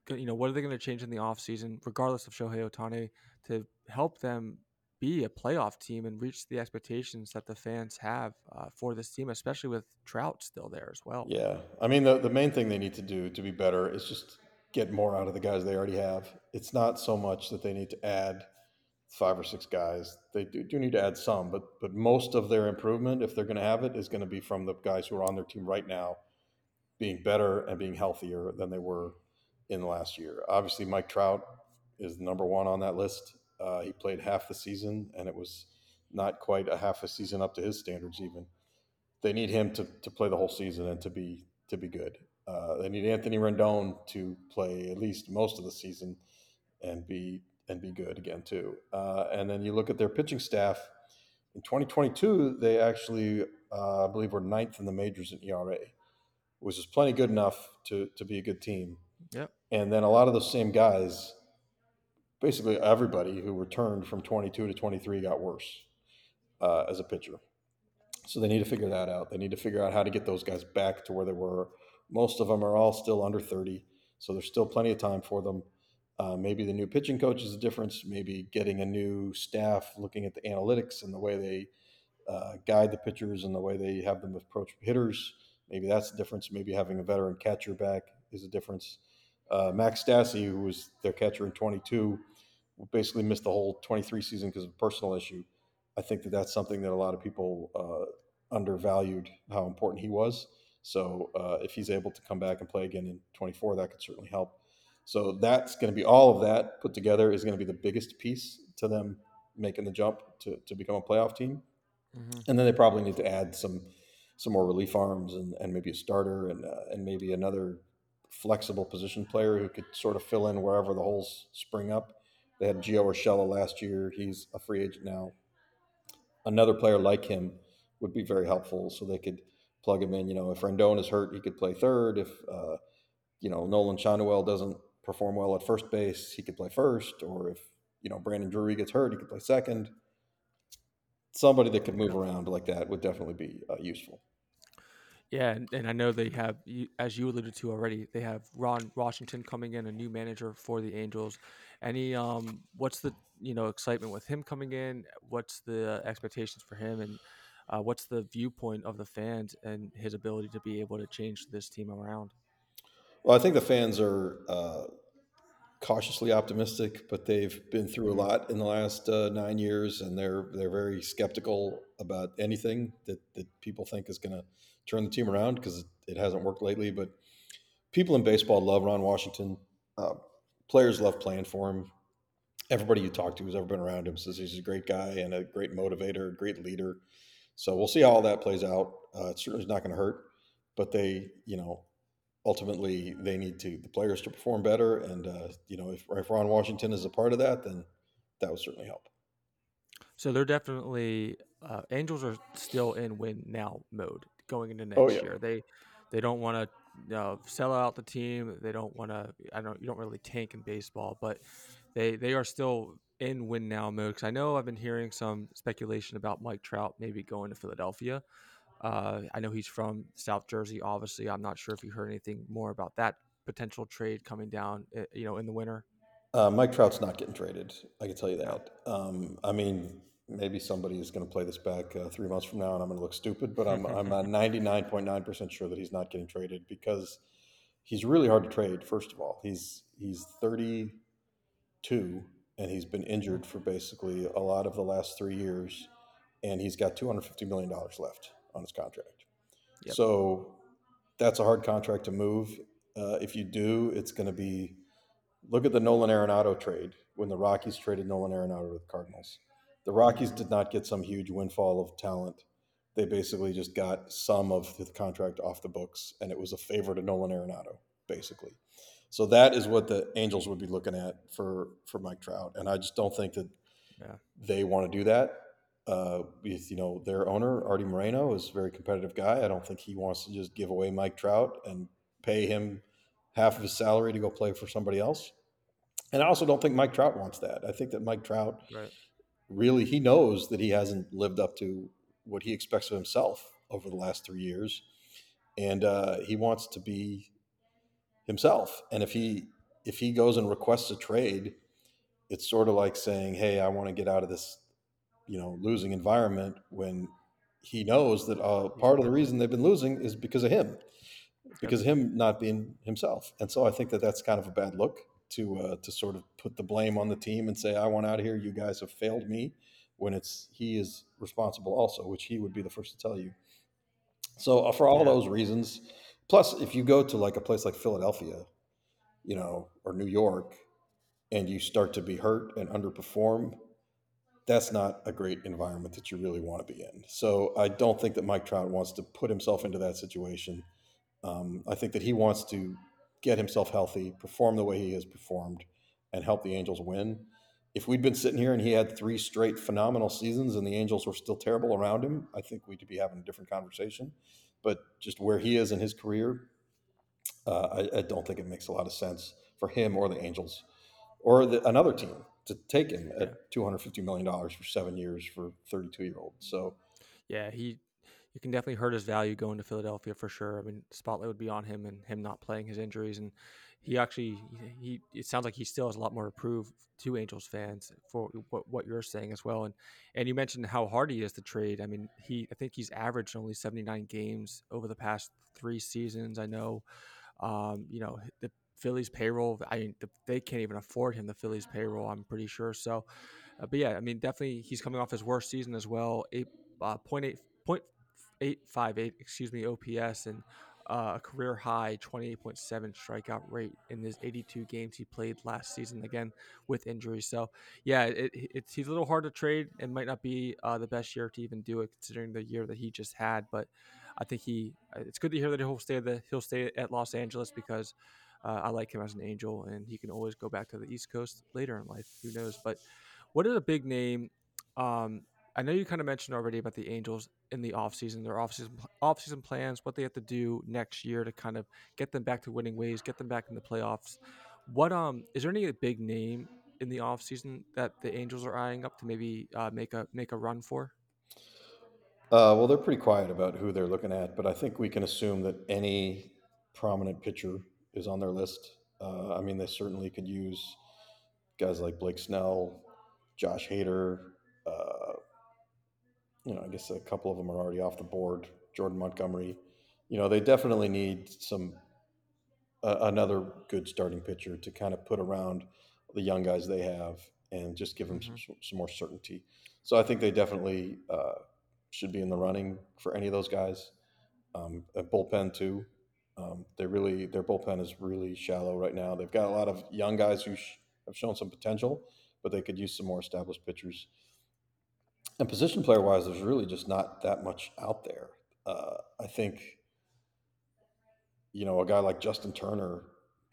you know what are they going to change in the off season regardless of Shohei Ohtani to help them be a playoff team and reach the expectations that the fans have uh, for this team, especially with Trout still there as well. Yeah. I mean, the, the main thing they need to do to be better is just get more out of the guys they already have. It's not so much that they need to add five or six guys. They do, do need to add some, but but most of their improvement, if they're going to have it, is going to be from the guys who are on their team right now being better and being healthier than they were in the last year. Obviously, Mike Trout is number one on that list. Uh, he played half the season, and it was not quite a half a season up to his standards. Even they need him to, to play the whole season and to be to be good. Uh, they need Anthony Rendon to play at least most of the season and be and be good again too. Uh, and then you look at their pitching staff. In 2022, they actually, uh, I believe, were ninth in the majors in ERA, which is plenty good enough to to be a good team. Yep. And then a lot of those same guys basically everybody who returned from 22 to 23 got worse uh, as a pitcher. So they need to figure that out. They need to figure out how to get those guys back to where they were. Most of them are all still under 30, so there's still plenty of time for them. Uh, maybe the new pitching coach is a difference. Maybe getting a new staff looking at the analytics and the way they uh, guide the pitchers and the way they have them approach hitters. Maybe that's the difference. Maybe having a veteran catcher back is a difference. Uh, Max Stassi, who was their catcher in 22, basically missed the whole 23 season because of a personal issue. I think that that's something that a lot of people uh, undervalued how important he was. So uh, if he's able to come back and play again in 24, that could certainly help. So that's going to be all of that put together is going to be the biggest piece to them making the jump to, to become a playoff team. Mm-hmm. And then they probably need to add some some more relief arms and, and maybe a starter and uh, and maybe another flexible position player who could sort of fill in wherever the holes spring up. They had Gio Urshela last year. He's a free agent now. Another player like him would be very helpful so they could plug him in. You know, if Rendon is hurt, he could play third. If uh, you know Nolan Schanuel doesn't perform well at first base, he could play first. Or if you know Brandon Drury gets hurt, he could play second. Somebody that could move around like that would definitely be uh, useful. Yeah, and, and I know they have, as you alluded to already, they have Ron Washington coming in, a new manager for the Angels. Any, um, what's the you know excitement with him coming in? What's the expectations for him, and uh, what's the viewpoint of the fans and his ability to be able to change this team around? Well, I think the fans are uh, cautiously optimistic, but they've been through a lot in the last uh, nine years, and they're they're very skeptical about anything that that people think is going to turn the team around because it, hasn't worked lately. But people in baseball love Ron Washington. Uh, players love playing for him. Everybody you talk to who's ever been around him says he's a great guy and a great motivator, a great leader. So we'll see how all that plays out. Uh, it certainly is not going to hurt, but they, you know, ultimately they need to the players to perform better. And uh, you know, if, if Ron Washington is a part of that, then that would certainly help. So they're definitely uh, Angels are still in win now mode going into oh, next oh, yeah. year. They they don't want to sell out the team. They don't want to. I don't. You don't really tank in baseball, but they they are still in win now mode. Because I know I've been hearing some speculation about Mike Trout maybe going to Philadelphia. Uh, I know he's from South Jersey. Obviously, I'm not sure if you heard anything more about that potential trade coming down. Eh, you know, in the winter. Uh, Mike Trout's not getting traded. I can tell you that. Um, I mean, maybe somebody is going to play this back uh, three months from now, and I'm going to look stupid. But I'm I'm *laughs* 99.9 percent sure that he's not getting traded because he's really hard to trade. First of all, he's he's 32 and he's been injured for basically a lot of the last three years, and he's got 250 million dollars left on his contract. Yep. So that's a hard contract to move. Uh, if you do, it's going to be look at the Nolan Arenado trade when the Rockies traded Nolan Arenado to the Cardinals the Rockies did not get some huge windfall of talent. They basically just got some of the contract off the books, and it was a favor to Nolan Arenado, basically. So that is what the Angels would be looking at for for Mike Trout, and I just don't think that yeah. they want to do that. Uh, with you know their owner Arte Moreno is a very competitive guy. I don't think he wants to just give away Mike Trout and pay him half of his salary to go play for somebody else. And I also don't think Mike Trout wants that. I think that Mike Trout right really he knows that he hasn't lived up to what he expects of himself over the last three years, and uh, he wants to be himself. And if he if he goes and requests a trade, it's sort of like saying, "Hey, I want to get out of this, you know, losing environment." When he knows that uh, part of the reason they've been losing is because of him, because of him not being himself. And so I think that that's kind of a bad look to uh, to sort of put the blame on the team and say I want out of here. You guys have failed me, when it's he is responsible also, which he would be the first to tell you. So uh, for all yeah. those reasons, plus if you go to like a place like Philadelphia, you know, or New York, and you start to be hurt and underperform, that's not a great environment that you really want to be in. So I don't think that Mike Trout wants to put himself into that situation. Um, I think that he wants to get himself healthy, perform the way he has performed, and help the Angels win. If we'd been sitting here and he had three straight phenomenal seasons and the Angels were still terrible around him, I think we'd be having a different conversation. But just where he is in his career, uh, I, I, don't think it makes a lot of sense for him or the Angels or the, another team to take him at $250 million for seven years for 32 year old. So, yeah, he it can definitely hurt his value going to Philadelphia for sure. I mean, spotlight would be on him and him not playing his injuries, and he actually he it sounds like he still has a lot more to prove to Angels fans for what, what you're saying as well. And and you mentioned how hard he is to trade. I mean, he I think he's averaged only 79 games over the past three seasons. I know, um, you know the Phillies payroll. I mean, the, they can't even afford him. The Phillies payroll. I'm pretty sure. So, uh, but yeah, I mean, definitely he's coming off his worst season as well. Eight uh, point eight point eight five eight, excuse me, OPS and uh, a career high 28.7 strikeout rate in his 82 games he played last season. Again with injuries, so yeah, it, it's he's a little hard to trade. It might not be uh, the best year to even do it considering the year that he just had, but I think he. Uh, it's good to hear that he'll stay the he'll stay at Los Angeles because. Uh, I like him as an angel, and he can always go back to the East Coast later in life. Who knows? But what is a big name um, I know you kind of mentioned already about the Angels in the offseason, their offseason offseason plans, what they have to do next year to kind of get them back to winning ways, get them back in the playoffs. What um is there any big name in the offseason that the Angels are eyeing up to maybe uh, make a make a run for? Uh, well, they're pretty quiet about who they're looking at, but I think we can assume that any prominent pitcher is on their list. Uh, I mean, they certainly could use guys like Blake Snell, Josh Hader. Uh, you know, I guess a couple of them are already off the board. Jordan Montgomery. You know, they definitely need some uh, another good starting pitcher to kind of put around the young guys they have and just give them mm-hmm. some, some more certainty. So I think they definitely uh, should be in the running for any of those guys. Um, a bullpen too. Um, they really their bullpen is really shallow right now. They've got a lot of young guys who sh- have shown some potential, but they could use some more established pitchers. And position player wise, there's really just not that much out there. Uh, I think, you know, a guy like Justin Turner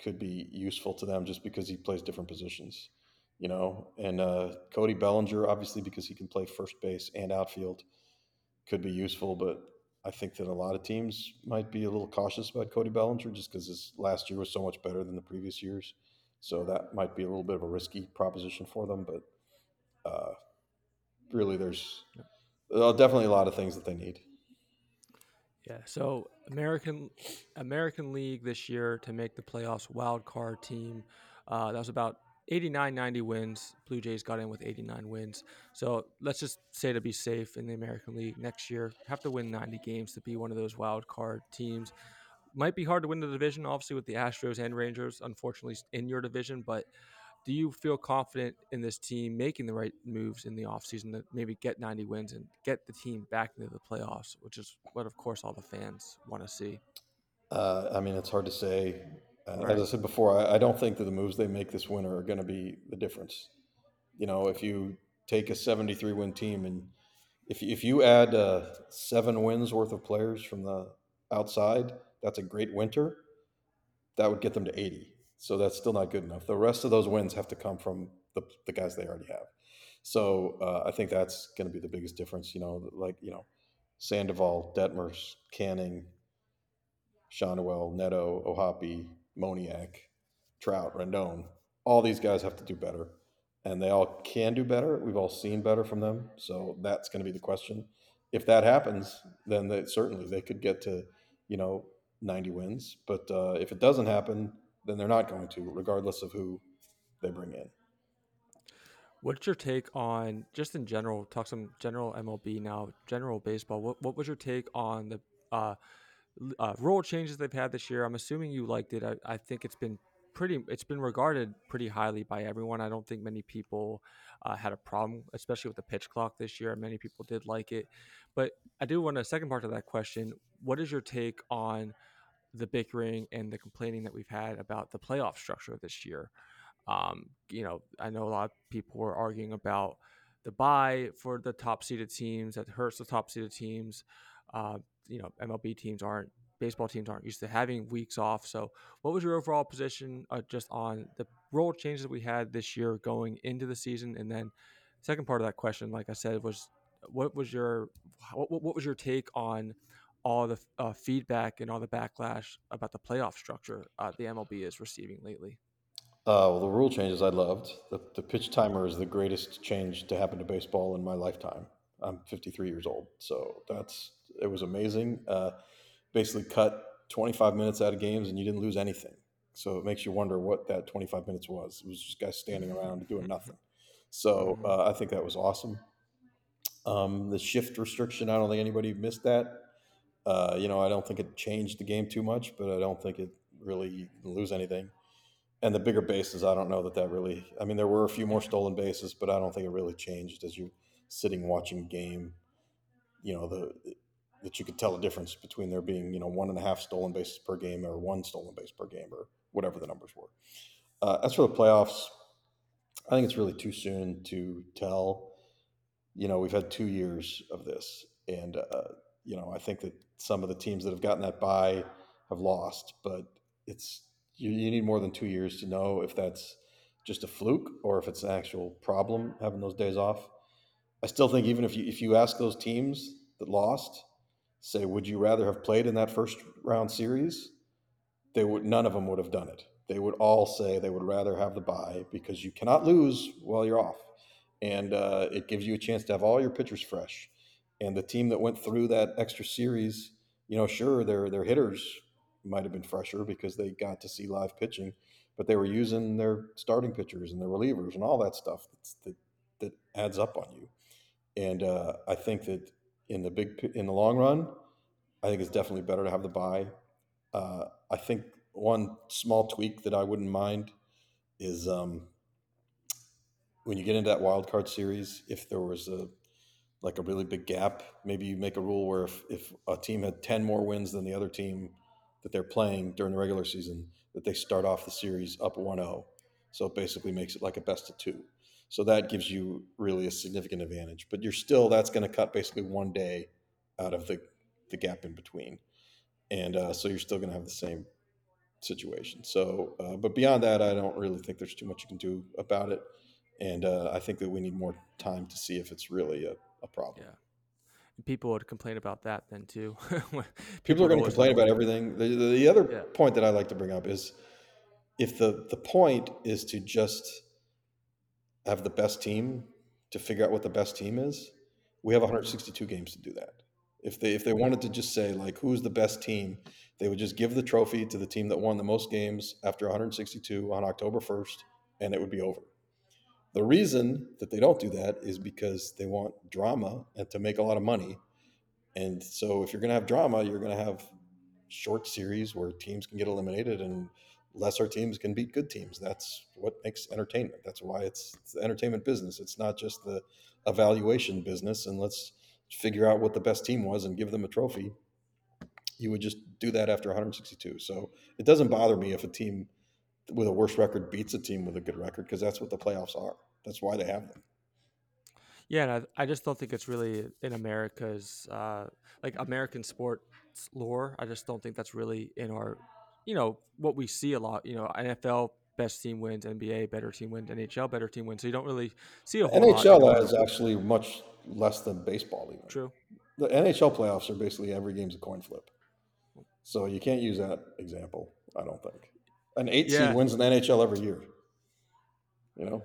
could be useful to them just because he plays different positions, you know, and uh, Cody Bellinger, obviously, because he can play first base and outfield, could be useful. But I think that a lot of teams might be a little cautious about Cody Bellinger just because his last year was so much better than the previous years. So that might be a little bit of a risky proposition for them, but uh, really, there's definitely a lot of things that they need. Yeah. So American American League this year to make the playoffs wild card team. Uh, that was about 89 90 wins. Blue Jays got in with 89 wins. So let's just say to be safe in the American League next year, have to win 90 games to be one of those wild card teams might be hard to win the division, obviously, with the Astros and Rangers, unfortunately, in your division. But do you feel confident in this team making the right moves in the offseason to maybe get 90 wins and get the team back into the playoffs, which is what, of course, all the fans want to see? Uh, I mean, it's hard to say. Uh, right. As I said before, I, I, don't think that the moves they make this winter are going to be the difference. You know, if you take a 73 win team and if, if you add uh, seven wins worth of players from the outside, that's a great winter. That would get them to 80. So that's still not good enough. The rest of those wins have to come from the, the guys they already have. So uh, I think that's going to be the biggest difference. You know, like, you know, Sandoval, Detmers, Canning, Schanuel, Neto, O'Hoppe, Moniak, Trout, Rendon. All these guys have to do better. And they all can do better. We've all seen better from them. So that's going to be the question. If that happens, then they, certainly they could get to, you know, 90 wins. But uh, if it doesn't happen, then they're not going to, regardless of who they bring in. What's your take on just in general? Talk some general MLB now, general baseball. What what was your take on the uh, uh, rule changes they've had this year? I'm assuming you liked it. I, I think it's been pretty. It's been regarded pretty highly by everyone. I don't think many people uh, had a problem, especially with the pitch clock this year. Many people did like it, but I do want a second part of that question. What is your take on the bickering and the complaining that we've had about the playoff structure this year. Um, you know, I know a lot of people were arguing about the bye for the top seeded teams that hurts the top seeded teams. Uh, you know, MLB teams aren't, baseball teams aren't used to having weeks off. So, what was your overall position uh, just on the rule changes that we had this year going into the season? And then, second part of that question, like I said, was what was your what, what was your take on all the uh, feedback and all the backlash about the playoff structure uh, the MLB is receiving lately? Uh, well, the rule changes I loved. The, the pitch timer is the greatest change to happen to baseball in my lifetime. I'm 53 years old, so that's it was amazing. Uh, basically, cut 25 minutes out of games, and you didn't lose anything. So it makes you wonder what that 25 minutes was. It was just guys standing around doing nothing. So mm-hmm. uh, I think that was awesome. Um, the shift restriction, I don't think anybody missed that. Uh, you know, I don't think it changed the game too much, but I don't think it really lose anything. And the bigger bases, I don't know that that really. I mean, there were a few more stolen bases, but I don't think it really changed as you're sitting watching game. You know, the that you could tell the difference between there being you know one and a half stolen bases per game or one stolen base per game or whatever the numbers were. Uh, as for the playoffs, I think it's really too soon to tell. You know, we've had two years of this, and uh, you know, I think that some of the teams that have gotten that bye have lost, but it's you, you need more than two years to know if that's just a fluke or if it's an actual problem having those days off. I still think even if you if you ask those teams that lost, say, would you rather have played in that first round series? They would none of them would have done it. They would all say they would rather have the bye because you cannot lose while you're off, and uh, it gives you a chance to have all your pitchers fresh. And the team that went through that extra series, you know, sure their their hitters might have been fresher because they got to see live pitching, but they were using their starting pitchers and their relievers and all that stuff that that adds up on you. And uh, I think that in the big in the long run, I think it's definitely better to have the bye. Uh, I think one small tweak that I wouldn't mind is um, when you get into that wild card series, if there was a like a really big gap, maybe you make a rule where if, if a team had ten more wins than the other team that they're playing during the regular season, that they start off the series up 1-0. So it basically makes it like a best of two. So that gives you really a significant advantage. But you're still that's going to cut basically one day out of the the gap in between, and uh, so you're still going to have the same situation. So, uh, but beyond that, I don't really think there's too much you can do about it, and uh, I think that we need more time to see if it's really a, a problem. Yeah. People would complain about that then too. *laughs* people, people, are going to complain about everything. The, the, the other yeah. point that I like to bring up is if the the point is to just have the best team to figure out what the best team is, we have 162 games to do that. If they if they wanted to just say like who's the best team, they would just give the trophy to the team that won the most games after 162 on October 1st, and it would be over. The reason that they don't do that is because they want drama and to make a lot of money. And so if you're going to have drama, you're going to have short series where teams can get eliminated and lesser teams can beat good teams. That's what makes entertainment. That's why it's, it's the entertainment business. It's not just the evaluation business. And let's figure out what the best team was and give them a trophy. You would just do that after 162. So it doesn't bother me if a team with a worse record beats a team with a good record because that's what the playoffs are. That's why they have them. Yeah, and I, I just don't think it's really in America's uh, like American sports lore. I just don't think that's really in our you know what we see a lot. You know, NFL best team wins, NBA better team wins, NHL better team wins. So you don't really see a whole NHL lot. is actually much less than baseball. Even true. The NHL playoffs are basically every game's a coin flip. So you can't use that example. I don't think an eight yeah. seed wins in the NHL every year. You know.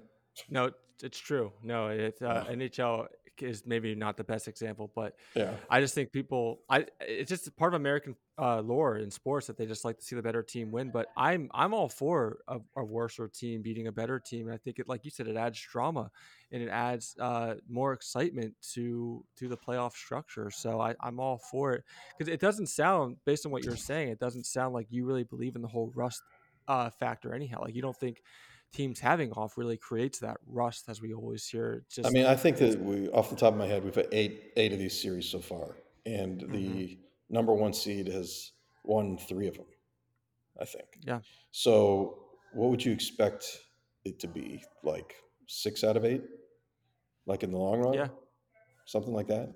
No, it's true. No, it's uh, NHL is maybe not the best example, but yeah, I just think people, I it's just part of American uh, lore in sports that they just like to see the better team win. But I'm I'm all for a, a worse team beating a better team. And I think it, like you said, it adds drama and it adds uh, more excitement to to the playoff structure. So I, I'm all for it because it doesn't sound, based on what you're saying, it doesn't sound like you really believe in the whole rust uh, factor anyhow. Like you don't think teams having off really creates that rust as we always hear. Just I mean, I think that we, off the top of my head, we've had eight eight of these series so far, and mm-hmm. the number one seed has won three of them. I think. Yeah. So, what would you expect it to be? Like six out of eight, like in the long run? Yeah. Something like that.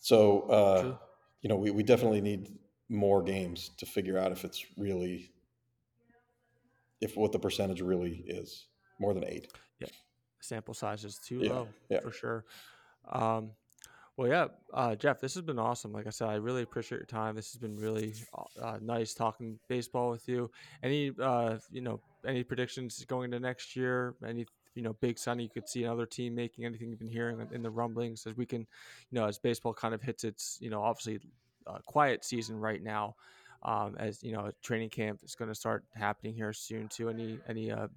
So, uh, you know, we, we definitely need more games to figure out if it's really if what the percentage really is more than eight. Yeah, sample size is too yeah, low yeah. for sure. Um, well, yeah, uh, Jeff, this has been awesome. Like I said, I really appreciate your time. This has been really uh, nice talking baseball with you. Any, uh, you know, any predictions going into next year? Any, you know, big signing you could see another team making? Anything you've been hearing in the rumblings as we can, you know, as baseball kind of hits its, you know, obviously uh, quiet season right now um, as you know, training camp is going to start happening here soon too. Any any uh,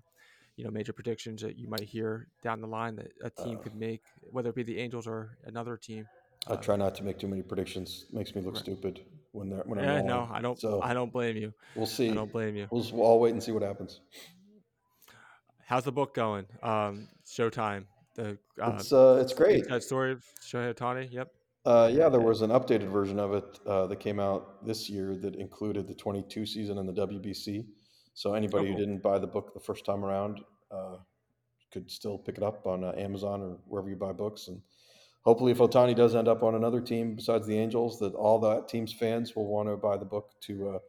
you know major predictions that you might hear down the line that a team uh, could make, whether it be the Angels or another team? I uh, try not to make too many predictions. It makes me look right. stupid when they're when yeah, I'm no, I don't. So I don't blame you. We'll see. I don't blame you. We'll, we'll all wait and see what happens. How's the book going? Um, Showtime. The uh, it's uh, it's great. That story of Shohei Ohtani. Yep. Uh, yeah, there was an updated version of it uh, that came out this year that included the 22 season and the WBC. So anybody oh, cool. who didn't buy the book the first time around uh, could still pick it up on uh, Amazon or wherever you buy books. And hopefully, if Ohtani does end up on another team besides the Angels, that all that team's fans will want to buy the book to uh,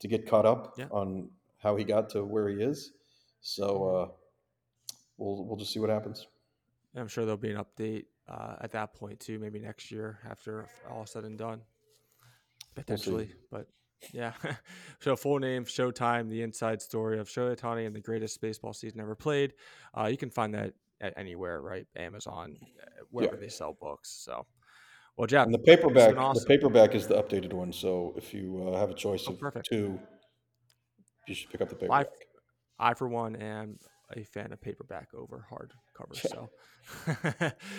to get caught up yeah. on how he got to where he is. So uh, we'll we'll just see what happens. I'm sure there'll be an update uh, at that point too, maybe next year after all said and done, potentially. We'll but yeah, *laughs* so full name, Showtime, the inside story of Shohei Ohtani and the greatest baseball season ever played. Uh, you can find that at anywhere, right? Amazon, uh, wherever yeah. they sell books. So, well, Jeff, and the paperback, awesome. the paperback is the updated one. So if you uh, have a choice oh, of perfect. two, you should pick up the paperback. I, I, for one, am a fan of paperback over hardcover. So,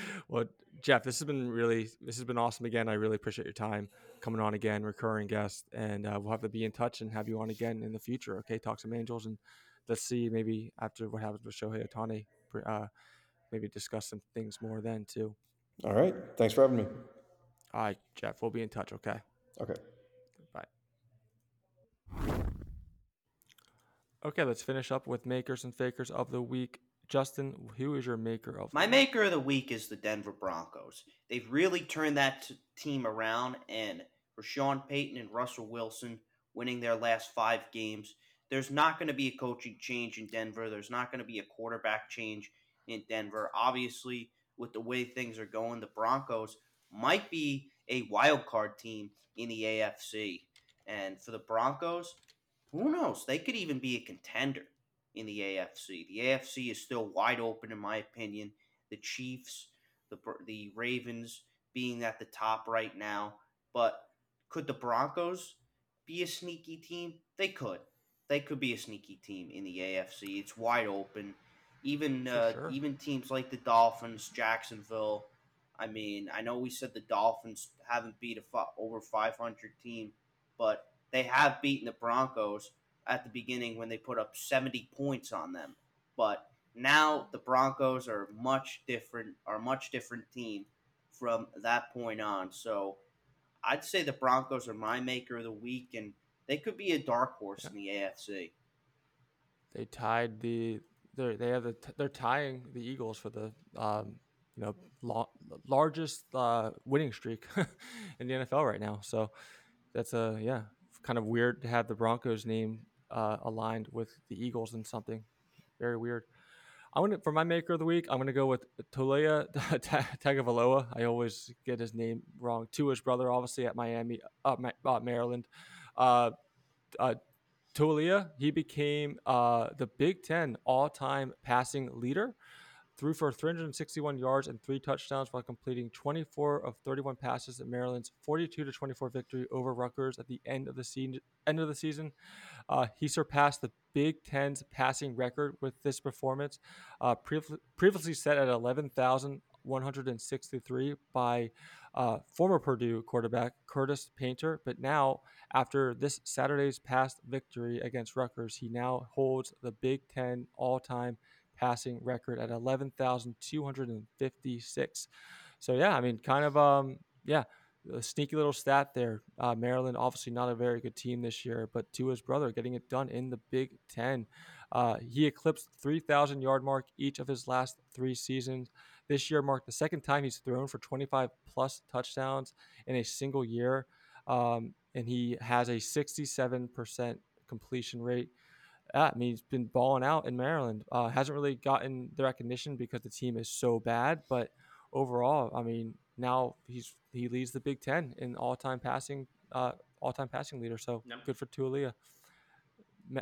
*laughs* well, Jeff, this has been really, this has been awesome again. I really appreciate your time coming on again, recurring guest, and uh, we'll have to be in touch and have you on again in the future. Okay, talk some Angels, and let's see maybe after what happens with Shohei Ohtani, uh, maybe discuss some things more then too. All right, thanks for having me. All right, Jeff, we'll be in touch. Okay. Okay. Okay, let's finish up with makers and fakers of the week. Justin, who is your maker of? My maker of the week is the Denver Broncos. They've really turned that t- team around, and for Sean Payton and Russell Wilson winning their last five games, there's not going to be a coaching change in Denver. There's not going to be a quarterback change in Denver. Obviously, with the way things are going, the Broncos might be a wild card team in the AFC. And for the Broncos, who knows? They could even be a contender in the AFC. The AFC is still wide open, in my opinion. The Chiefs, the the Ravens being at the top right now, but could the Broncos be a sneaky team? They could. They could be a sneaky team in the AFC. It's wide open. Even uh, sure. even teams like the Dolphins, Jacksonville. I mean, I know we said the Dolphins haven't beat a over 500 team, but they have beaten the Broncos at the beginning when they put up 70 points on them. But now the Broncos are much different, are a much different team from that point on. So I'd say the Broncos are my maker of the week, and they could be a dark horse yeah. in the AFC. They tied the they they have the they're tying the Eagles for the um, you know largest uh, winning streak *laughs* in the NFL right now. So that's a yeah kind of weird to have the Broncos name uh, aligned with the Eagles and something very weird. I'm gonna for my maker of the week. I'm gonna go with *laughs* Taulia Tagovailoa. I always get his name wrong. Tua's brother, obviously at Miami, uh, uh, Maryland. Uh, uh, he became uh, the Big Ten all-time passing leader threw for 361 yards and three touchdowns while completing 24 of 31 passes in Maryland's 42 to 24 victory over Rutgers at the end of the season. End of the season, uh, he surpassed the Big Ten's passing record with this performance, uh, pre- previously set at 11,163 by uh, former Purdue quarterback Curtis Painter. But now, after this Saturday's past victory against Rutgers, he now holds the Big Ten all-time passing record at 11,256. So yeah, I mean, kind of um, yeah, a sneaky little stat there. Uh, Maryland, obviously not a very good team this year, but Tua's brother, getting it done in the Big Ten. Uh, he eclipsed 3,000 yard mark each of his last three seasons. This year marked the second time he's thrown for 25 plus touchdowns in a single year, um, and he has a 67% completion rate yeah, I mean, he's been balling out in Maryland. Uh, hasn't really gotten the recognition because the team is so bad, but overall, I mean, now he's he leads the Big Ten in all time passing, uh, all time passing leader. So yep. good for Taulia.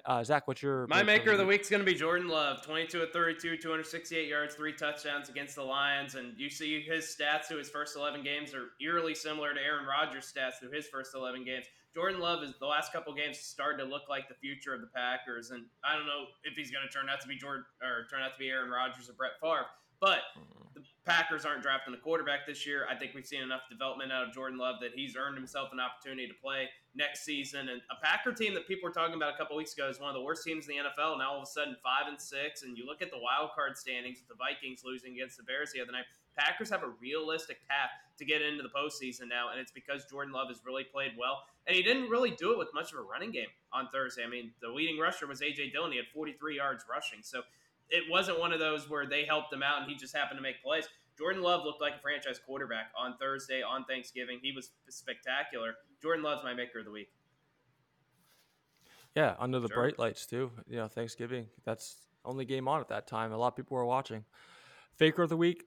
Uh, Zach, what's your my maker of the week is going to be Jordan Love, 22 at 32, 268 yards, three touchdowns against the Lions, and you see his stats through his first 11 games are eerily similar to Aaron Rodgers' stats through his first 11 games. Jordan Love is the last couple games started to look like the future of the Packers, and I don't know if he's going to turn out to be Jordan or turn out to be Aaron Rodgers or Brett Favre. But mm-hmm. the Packers aren't drafting a quarterback this year. I think we've seen enough development out of Jordan Love that he's earned himself an opportunity to play next season. And a Packer team that people were talking about a couple weeks ago is one of the worst teams in the NFL. Now all of a sudden five and six, and you look at the wild card standings with the Vikings losing against the Bears the other night. Packers have a realistic path to get into the postseason now, and it's because Jordan Love has really played well. And he didn't really do it with much of a running game on Thursday. I mean, the leading rusher was A.J. Dillon. He had 43 yards rushing. So it wasn't one of those where they helped him out and he just happened to make plays. Jordan Love looked like a franchise quarterback on Thursday, on Thanksgiving. He was spectacular. Jordan Love's my maker of the week. Yeah, under the sure. bright lights too. You know, Thanksgiving. That's only game on at that time. A lot of people were watching. Faker of the week.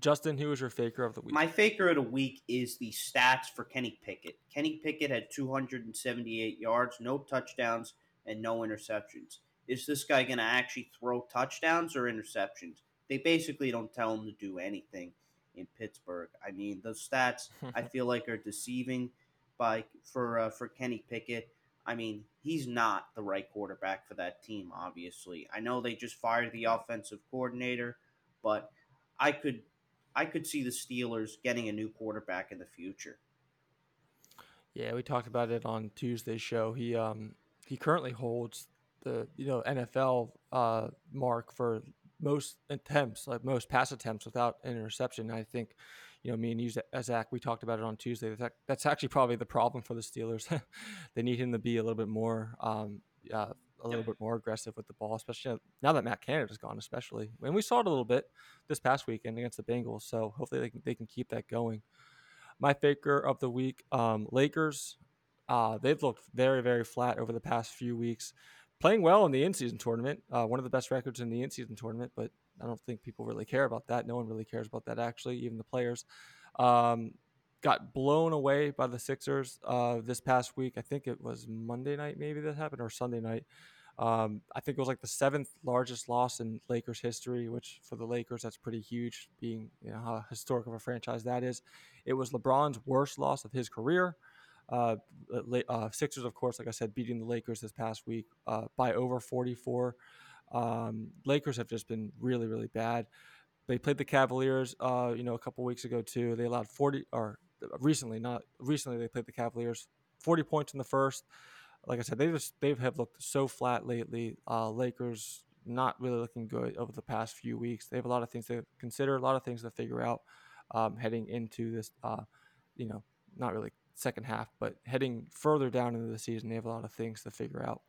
Justin, who is your faker of the week? My faker of the week is the stats for Kenny Pickett. Kenny Pickett had 278 yards, no touchdowns, and no interceptions. Is this guy going to actually throw touchdowns or interceptions? They basically don't tell him to do anything in Pittsburgh. I mean, those stats I *laughs* feel like are deceiving by for uh, for Kenny Pickett. I mean, he's not the right quarterback for that team. Obviously, I know they just fired the offensive coordinator, but I could I could see the Steelers getting a new quarterback in the future. Yeah, we talked about it on Tuesday's show. He um he currently holds the you know NFL uh mark for most attempts, like most pass attempts without an interception. I think, you know, me and you, Zach, we talked about it on Tuesday. That, that's actually probably the problem for the Steelers. *laughs* they need him to be a little bit more, um, uh, a little bit more aggressive with the ball, especially now that Matt Canada's gone, especially. And we saw it a little bit this past weekend against the Bengals. So hopefully they can, they can keep that going. My faker of the week, um, Lakers. Uh, they've looked very, very flat over the past few weeks playing well in the in-season tournament. Uh, one of the best records in the in-season tournament, but I don't think people really care about that. No one really cares about that, actually, even the players. Um, got blown away by the Sixers uh, this past week. I think it was Monday night, maybe that happened, or Sunday night. Um, I think it was like the seventh largest loss in Lakers history, which for the Lakers that's pretty huge, being you know how historic of a franchise that is. It was LeBron's worst loss of his career. Uh, uh, Sixers, of course, like I said, beating the Lakers this past week uh, by over 44. Um, Lakers have just been really, really bad. They played the Cavaliers, uh, you know, a couple weeks ago too. They allowed 40, or recently, not recently, they played the Cavaliers, 40 points in the first. Like I said, they just they have looked so flat lately. Uh, Lakers not really looking good over the past few weeks. They have a lot of things to consider, a lot of things to figure out um, heading into this, uh, you know, not really second half, but heading further down into the season, they have a lot of things to figure out.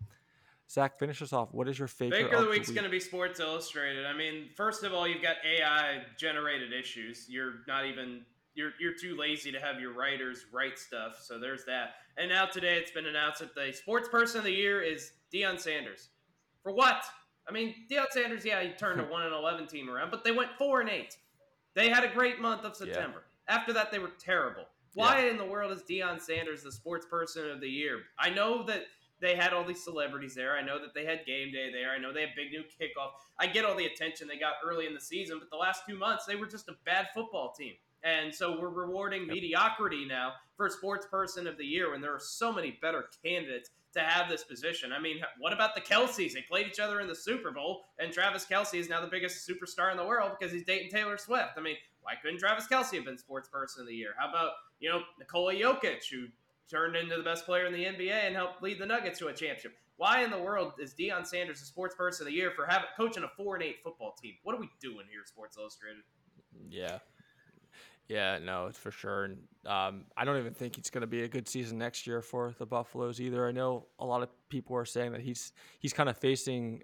Zach, finish us off. What is your favorite? Faker of the week's week? going to be Sports Illustrated. I mean, first of all, you've got AI generated issues. You're not even you're you're too lazy to have your writers write stuff. So there's that. And now today, it's been announced that the Sports Person of the Year is Deion Sanders. For what? I mean, Deion Sanders, yeah, he turned a *laughs* one and eleven team around, but they went four and eight. They had a great month of September. Yeah. After that, they were terrible. Why yeah. in the world is Deion Sanders the sports person of the year? I know that they had all these celebrities there. I know that they had game day there. I know they had Big Noon Kickoff. I get all the attention they got early in the season, but the last two months they were just a bad football team. And so we're rewarding yep. mediocrity now for sports person of the year when there are so many better candidates to have this position. I mean, what about the Kelces? They played each other in the Super Bowl, and Travis Kelce is now the biggest superstar in the world because he's dating Taylor Swift. I mean, why couldn't Travis Kelce have been sports person of the year? How about you know, Nikola Jokic, who turned into the best player in the NBA and helped lead the Nuggets to a championship. Why in the world is Deion Sanders the sports person of the year for having coaching a four and eight football team? What are we doing here, Sports Illustrated? Yeah. Yeah, no, it's for sure. And um, I don't even think it's going to be a good season next year for the Buffaloes either. I know a lot of people are saying that he's he's kind of facing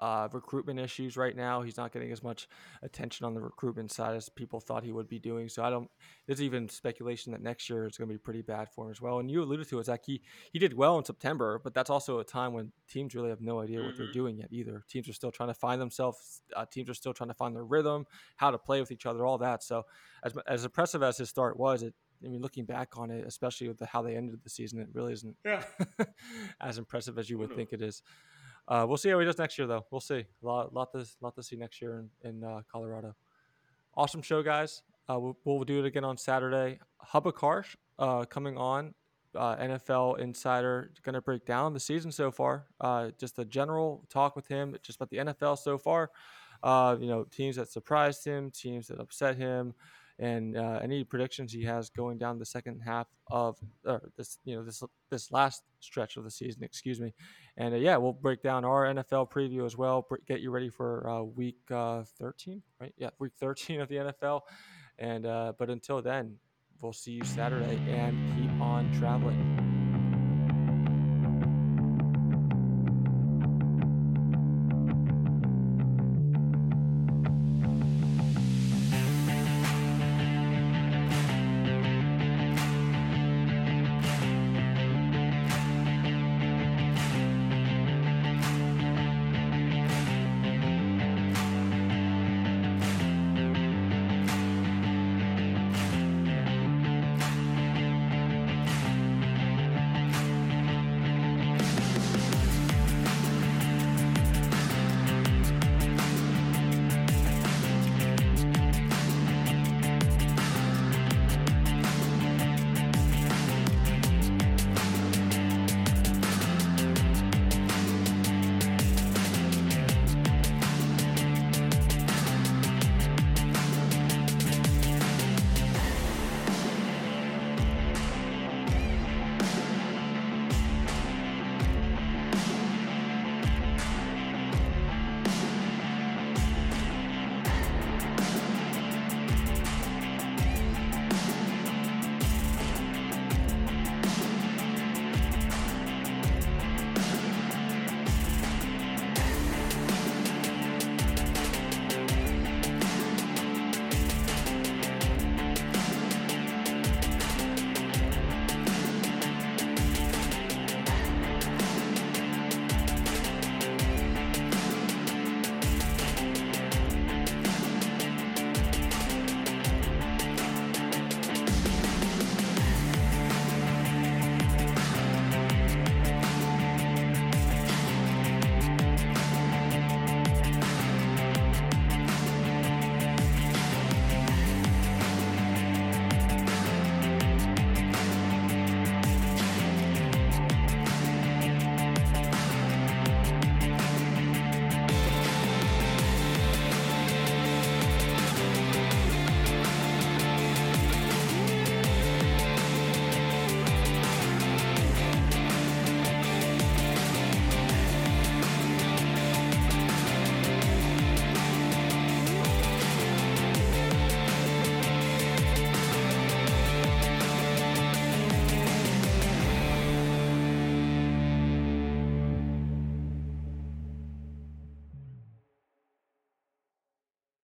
uh, recruitment issues right now. He's not getting as much attention on the recruitment side as people thought he would be doing. So I don't. There's even speculation that next year is going to be pretty bad for him as well. And you alluded to it, Zach. He he did well in September, but that's also a time when teams really have no idea what mm-hmm. they're doing yet either. Teams are still trying to find themselves. Uh, teams are still trying to find their rhythm, how to play with each other, all that. So as as impressive as his start was, it I mean, looking back on it, especially with the, how they ended the season, it really isn't yeah. *laughs* as impressive as you would think it is. Uh, we'll see how he does next year, though. We'll see. A lot, lot to, lot to see next year in, in uh, Colorado. Awesome show, guys. Uh, we'll, we'll, do it again on Saturday. Hub Arkush uh, coming on. Uh, NFL Insider going to break down the season so far. Uh, just a general talk with him, just about the NFL so far. you know, teams that surprised him, teams that upset him, and uh, any predictions he has going down the second half of this, you know, this this last stretch of the season. Excuse me, and uh, yeah, we'll break down our NFL preview as well. Get you ready for uh, week uh, 13, right? Yeah, week 13 of the NFL. And uh, but until then, we'll see you Saturday and keep on traveling.